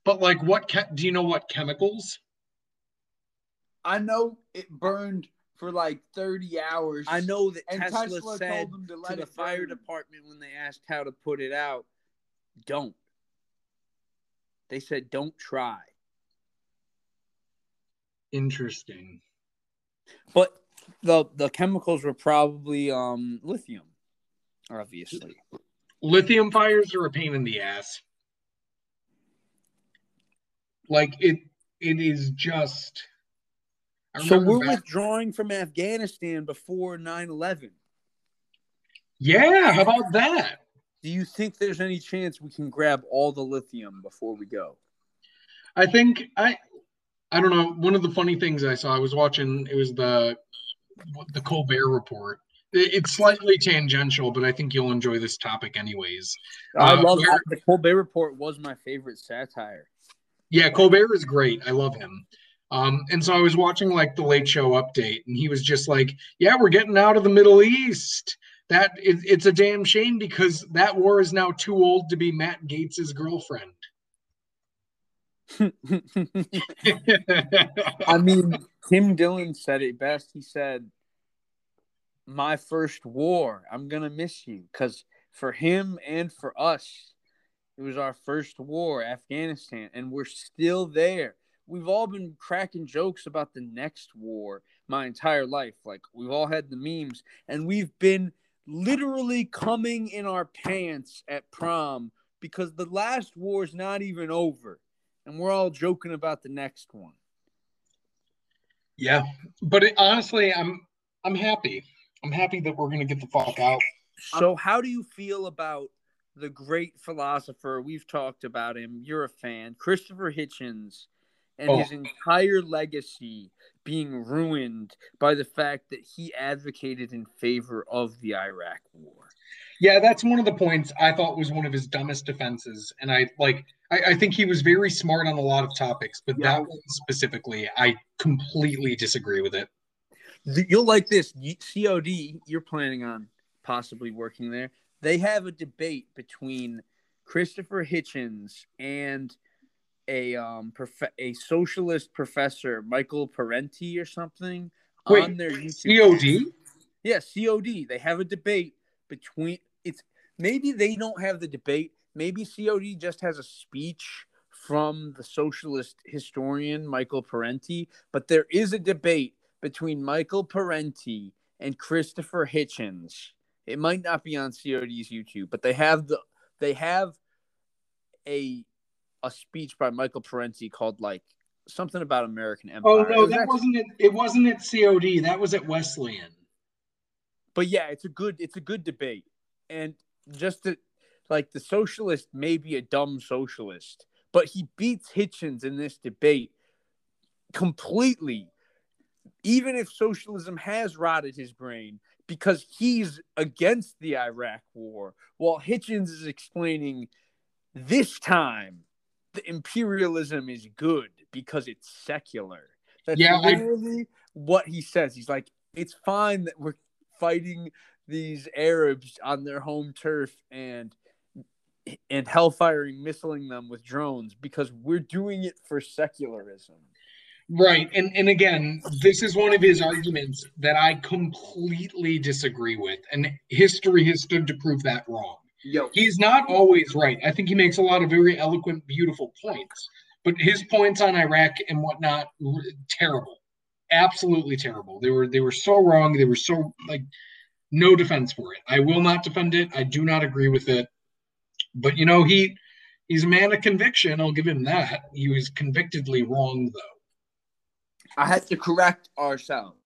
D: But like, what? Ke- do you know what chemicals?
E: I know it burned for like 30 hours.
C: I know that
E: And
C: Tesla,
E: Tesla
C: said
E: told them to
C: to,
E: let
C: the
E: it
C: fire
E: burn.
C: department when they asked how to put it out, don't. They said don't try.
D: Interesting.
C: But the the chemicals were probably um lithium, obviously.
D: Lithium fires are a pain in the ass. Like it, it is just.
C: So we're
D: back-
C: withdrawing from Afghanistan before 9-11.
D: yeah. How about that?
C: Do you think there's any chance we can grab all the lithium before we go?
D: I think I I don't know. One of the funny things I saw, I was watching. It was the the Colbert Report. It's slightly tangential, but I think you'll enjoy this topic anyways.
C: I
D: Uh,
C: love
D: where-
C: the Colbert Report was my favorite satire.
D: Yeah, Colbert is great. I love him. Um, and so I was watching like the Late Show update, and he was just like, "Yeah, we're getting out of the Middle East. That it, it's a damn shame because that war is now too old to be Matt Gaetz's girlfriend." (laughs)
C: I mean, Tim Dillon said it best. He said, "My first war. I'm gonna miss you because for him and for us, it was our first war, Afghanistan, and we're still there. We've all been cracking jokes about the next war my entire life. Like we've all had the memes, and we've been literally coming in our pants at prom because the last war is not even over." And we're all joking about the next one.
D: yeah, but it, honestly, I'm I'm happy. I'm happy that we're gonna get the fuck out.
C: So, how do you feel about the great philosopher? We've talked about him. You're a fan, Christopher Hitchens, and
D: Oh.
C: his entire legacy being ruined by the fact that he advocated in favor of the Iraq War.
D: Yeah, that's one of the points I thought was one of his dumbest defenses, and I like. I, I think he was very smart on a lot of topics, but
C: Yeah.
D: that one specifically, I completely disagree with it.
C: You'll like this. COD, you're planning on possibly working there. They have a debate between Christopher Hitchens and a um prof- a socialist professor, Michael Parenti or something,
D: Wait,
C: on their YouTube.
D: COD?
C: Yeah, COD. They have a debate between it's maybe they don't have the debate. Maybe COD just has a speech from the socialist historian Michael Parenti, but there is a debate between Michael Parenti and Christopher Hitchens. It might not be on COD's YouTube, but they have the they have a a speech by Michael Parenti called like something about American Empire.
D: Oh no,
C: was
D: that
C: actually-
D: wasn't it. It wasn't at COD. That was at Wesleyan.
C: but yeah, it's a good it's a good debate, and just to like the socialist may be a dumb socialist, but he beats Hitchens in this debate completely. Even if socialism has rotted his brain, because he's against the Iraq War, while Hitchens is explaining this time the imperialism is good because it's secular. That's
D: Yeah, I-
C: literally what he says. He's like, it's fine that we're fighting these Arabs on their home turf and and hellfiring missiling them with drones because we're doing it for secularism.
D: Right. And and again, this is one of his arguments that I completely disagree with. And history has stood to prove that wrong.
C: Yo,
D: He's not always right. I think he makes a lot of very eloquent, beautiful points. But his points on Iraq and whatnot terrible. Absolutely terrible. They were they were so wrong. They were so like no defense for it. I will not defend it. I do not agree with it. But you know, he he's a man of conviction. I'll give him that. He was convictedly wrong though.
E: I had to correct ourselves.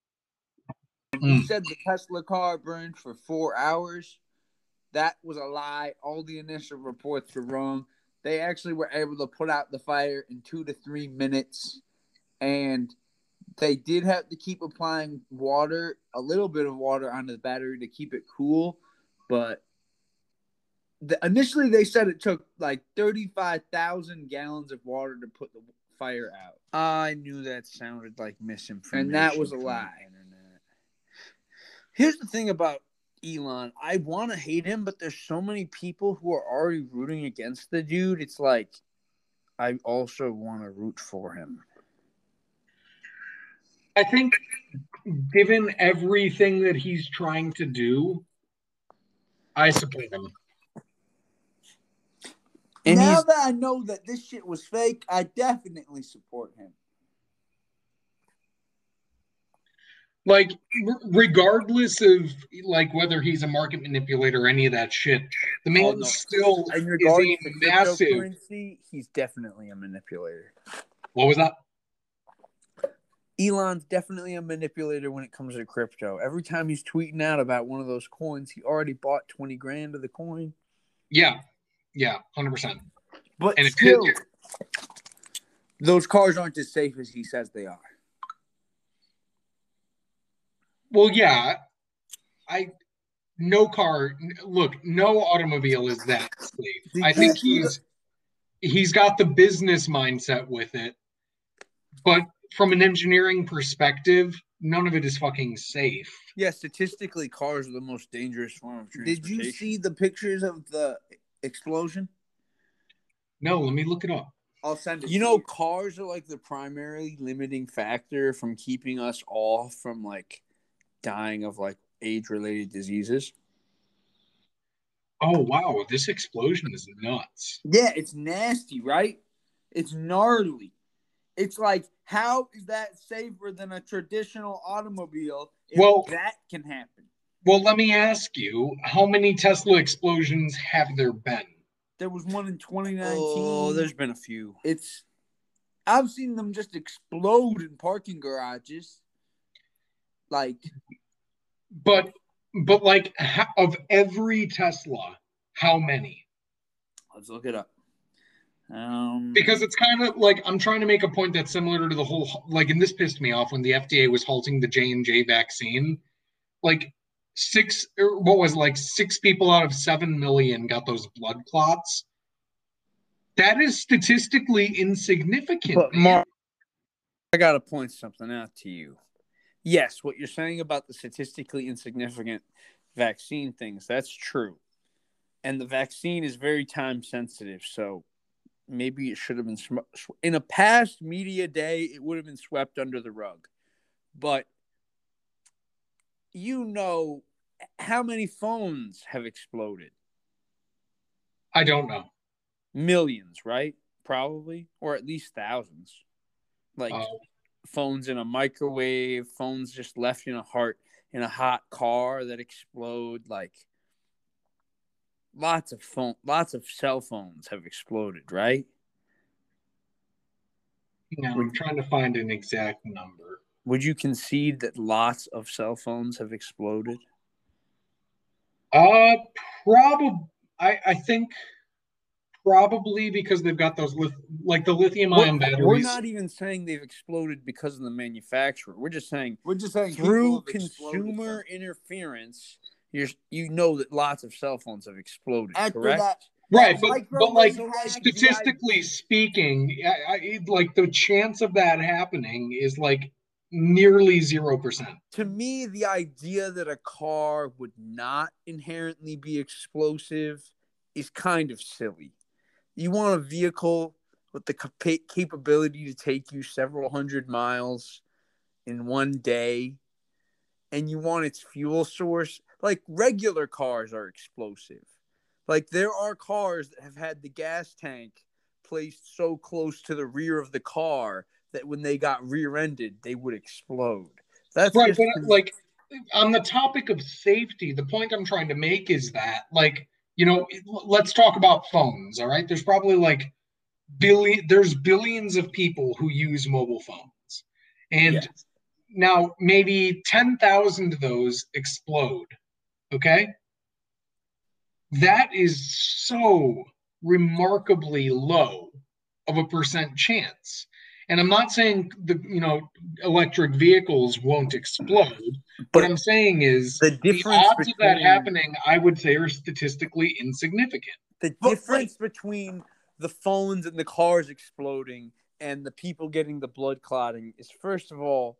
D: Mm.
E: said the Tesla car burned for four hours. That was a lie. All the initial reports were wrong. They actually were able to put out the fire in two to three minutes. And they did have to keep applying water, a little bit of water onto the battery to keep it cool. But the, initially, they said it took like 35,000 gallons of water to put the fire out.
C: I knew that sounded like misinformation.
E: And that was a lie.
C: Here's the thing about Elon. I want to hate him, but there's so many people who are already rooting against the dude. It's like I also want to root for him.
D: I think, given everything that he's trying to do, I support him.
C: And
E: now
C: he's
E: that I know that this shit was fake, I definitely support him.
D: Like, regardless of like whether he's a market manipulator or any of that shit, the man
C: Oh, no.
D: still
C: In
D: is a massive.
C: he's definitely a manipulator.
D: What was that?
C: Elon's definitely a manipulator when it comes to crypto. Every time he's tweeting out about one of those coins, he already bought 20 grand of the coin.
D: Yeah, yeah, hundred percent.
C: But
D: And
C: still, those cars aren't as safe as he says they are.
D: Well, yeah, I no car. Look, no automobile is that safe. I think he's he's got the business mindset with it, but from an engineering perspective, none of it is fucking safe.
C: Yeah, statistically, cars are the most dangerous form of transportation.
E: Did you see the pictures of the explosion?
D: No, let me look it up.
E: I'll send it.
C: You
E: to
C: know, cars are like the primary limiting factor from keeping us all from like dying of like age related diseases.
D: Oh wow, this explosion is nuts.
E: Yeah, it's nasty, right? It's gnarly. It's like, how is that safer than a traditional automobile if
D: Well-
E: that can happen?
D: Well, let me ask you, how many Tesla explosions have there been?
E: There was one in 2019.
C: Oh, there's been a few.
E: it's I've seen them just explode in parking garages. Like
D: But but like of every Tesla, how many?
C: Let's look it up. Um,
D: because it's kind of like I'm trying to make a point that's similar to the whole like, and this pissed me off when the FDA was halting the J and J vaccine. Like six, or what was it, like six people out of seven million got those blood clots. That is statistically insignificant.
C: But. Mark, I gotta point something out to you. Yes, what you're saying about the statistically insignificant vaccine things, that's true. And the vaccine is very time sensitive, so maybe it should have been sm- in a past media day, it would have been swept under the rug. But you know how many phones have exploded?
D: I don't know.
C: Millions, right? Probably, or at least thousands. Like
D: Uh,
C: phones in a microwave, phones just left in a heart in a hot car that explode. Like lots of phone, lots of cell phones have exploded, right?
D: Yeah, I'm trying to find an exact number.
C: Would you concede that lots of cell phones have exploded?
D: Uh, probably. I I think probably because they've got those lith- like the lithium ion batteries.
C: We're not even saying they've exploded because of the manufacturer. We're just saying
E: we're just saying
C: through
E: people exploded
C: consumer interference, you're, you know that lots of cell phones have exploded.
E: after
C: correct?
E: that
D: right, but, but like
E: microwave hack,
D: statistically speaking, I, I, like the chance of that happening is like nearly zero percent.
C: to me, the idea that a car would not inherently be explosive is kind of silly. You want a vehicle with the capa- capability to take you several hundred miles in one day, and you want its fuel source. Like regular cars are explosive. Like there are cars that have had the gas tank placed so close to the rear of the car that when they got rear-ended, they would explode. That's
D: Right,
C: just
D: but like on the topic of safety, the point I'm trying to make is that like you know let's talk about phones. All right, there's probably like billion there's billions of people who use mobile phones, and
C: Yes.
D: now maybe ten thousand of those explode. Okay, that is so remarkably low of a percent chance. And I'm not saying the you know electric vehicles won't explode.
C: But
D: what I'm saying is
C: the
D: the
C: difference
D: odds of that happening, I would say, are statistically insignificant.
C: the
E: But,
C: difference between the phones and the cars exploding and the people getting the blood clotting is first of all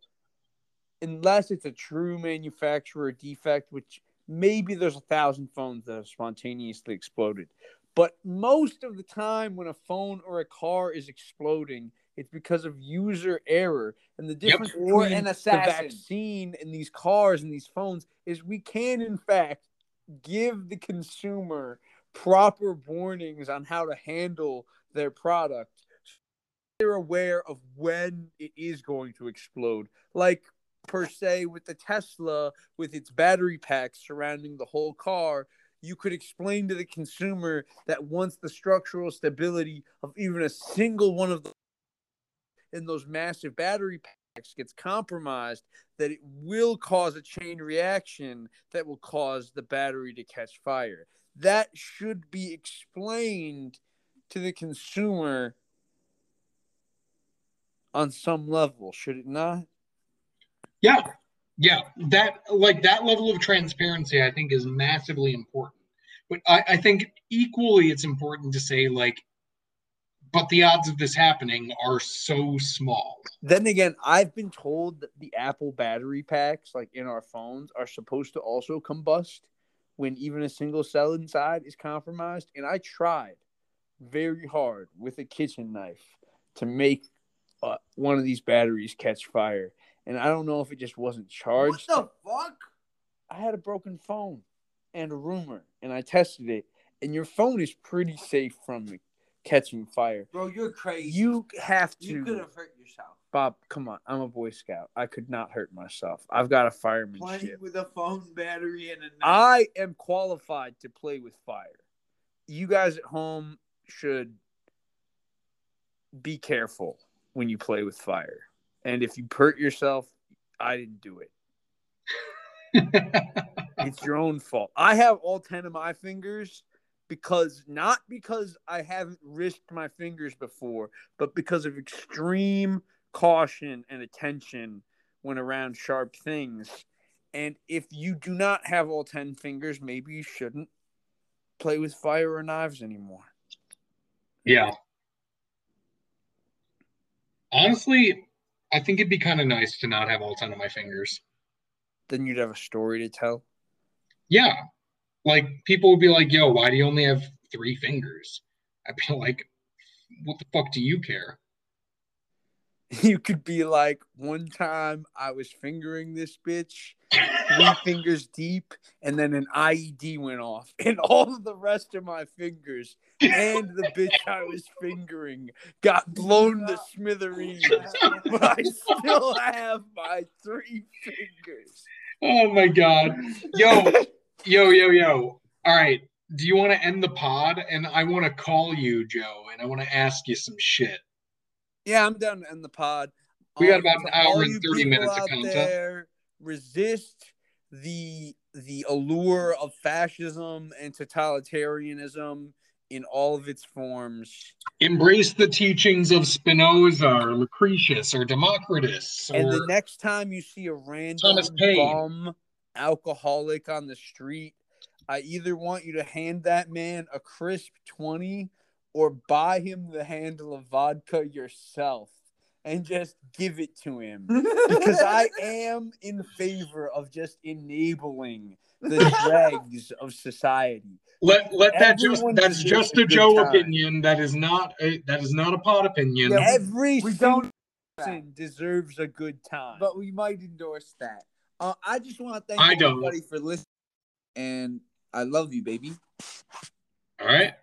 C: unless it's a true manufacturer defect which maybe there's a thousand phones that have spontaneously exploded but most of the time when a phone or a car is exploding it's because of user error and the difference
E: Or
C: between
E: an
C: the
E: assassin.
C: vaccine and these cars and these phones is we can in fact give the consumer proper warnings on how to handle their product. They're aware of when it is going to explode. Like per se with the Tesla with its battery pack surrounding the whole car. You could explain to the consumer that once the structural stability of even a single one of the in those massive battery packs gets compromised, that it will cause a chain reaction that will cause the battery to catch fire. That should be explained to the consumer on some level, should it not?
D: Yeah. Yeah. That like that level of transparency I think is massively important. But I, I think equally it's important to say like but the odds of this happening are so small.
C: Then again, I've been told that the Apple battery packs, like in our phones, are supposed to also combust when even a single cell inside is compromised. And I tried very hard with a kitchen knife to make uh, one of these batteries catch fire. And I don't know if it just wasn't charged.
E: What the fuck?
C: I had a broken phone and a rumor, and I tested it. And your phone is pretty safe from catching fire.
E: Bro, you're crazy.
C: You have to.
E: You could have hurt yourself.
C: Bob, come on. I'm a Boy Scout. I could not hurt myself. I've got a fireman
E: Playing
C: firemanship.
E: with a phone battery and a knife.
C: I am qualified to play with fire. You guys at home should be careful when you play with fire. And if you hurt yourself, I didn't do it. (laughs) It's your own fault. I have all 10 of my fingers because not because I haven't risked my fingers before, but because of extreme caution and attention when around sharp things. And if you do not have all 10 fingers, maybe you shouldn't play with fire or knives anymore.
D: Yeah. Honestly, I think it'd be kind of nice to not have all 10 of my fingers.
C: Then you'd have a story to tell.
D: Yeah. Like people would be like, yo, why do you only have three fingers? I'd be (laughs) like, what the fuck do you care? (laughs)
C: You could be like, one time I was fingering this bitch three (laughs) fingers deep, and then an IED went off, and all of the rest of my fingers and the bitch I was fingering got blown to smithereens. But I still have my three fingers.
D: Oh my god. Yo, yo, yo, yo. All right. Do you want to end the pod? And I want to call you, Joe, and I want to ask you some shit.
C: Yeah, I'm down to end the pod.
D: We got
C: Um,
D: about an hour and 30 minutes of content.
C: There, resist the the allure of fascism and totalitarianism in all of its forms.
D: Embrace the teachings of Spinoza or Lucretius or Democritus.
C: And the next time you see a random bum alcoholic on the street, I either want you to hand that man a crisp 20 or buy him the handle of vodka yourself and just give it to him. Because I (laughs) am in favor of just enabling the dregs of society.
D: let let that just that's just
C: a
D: a Joe
C: time.
D: opinion. That is not a that is not a pod opinion.
E: Yeah,
C: Every
E: we don't-
C: person deserves a good time.
E: but we might endorse that. Uh, I just want to thank
D: I don't.
E: everybody for listening, and I love you, baby.
D: All right.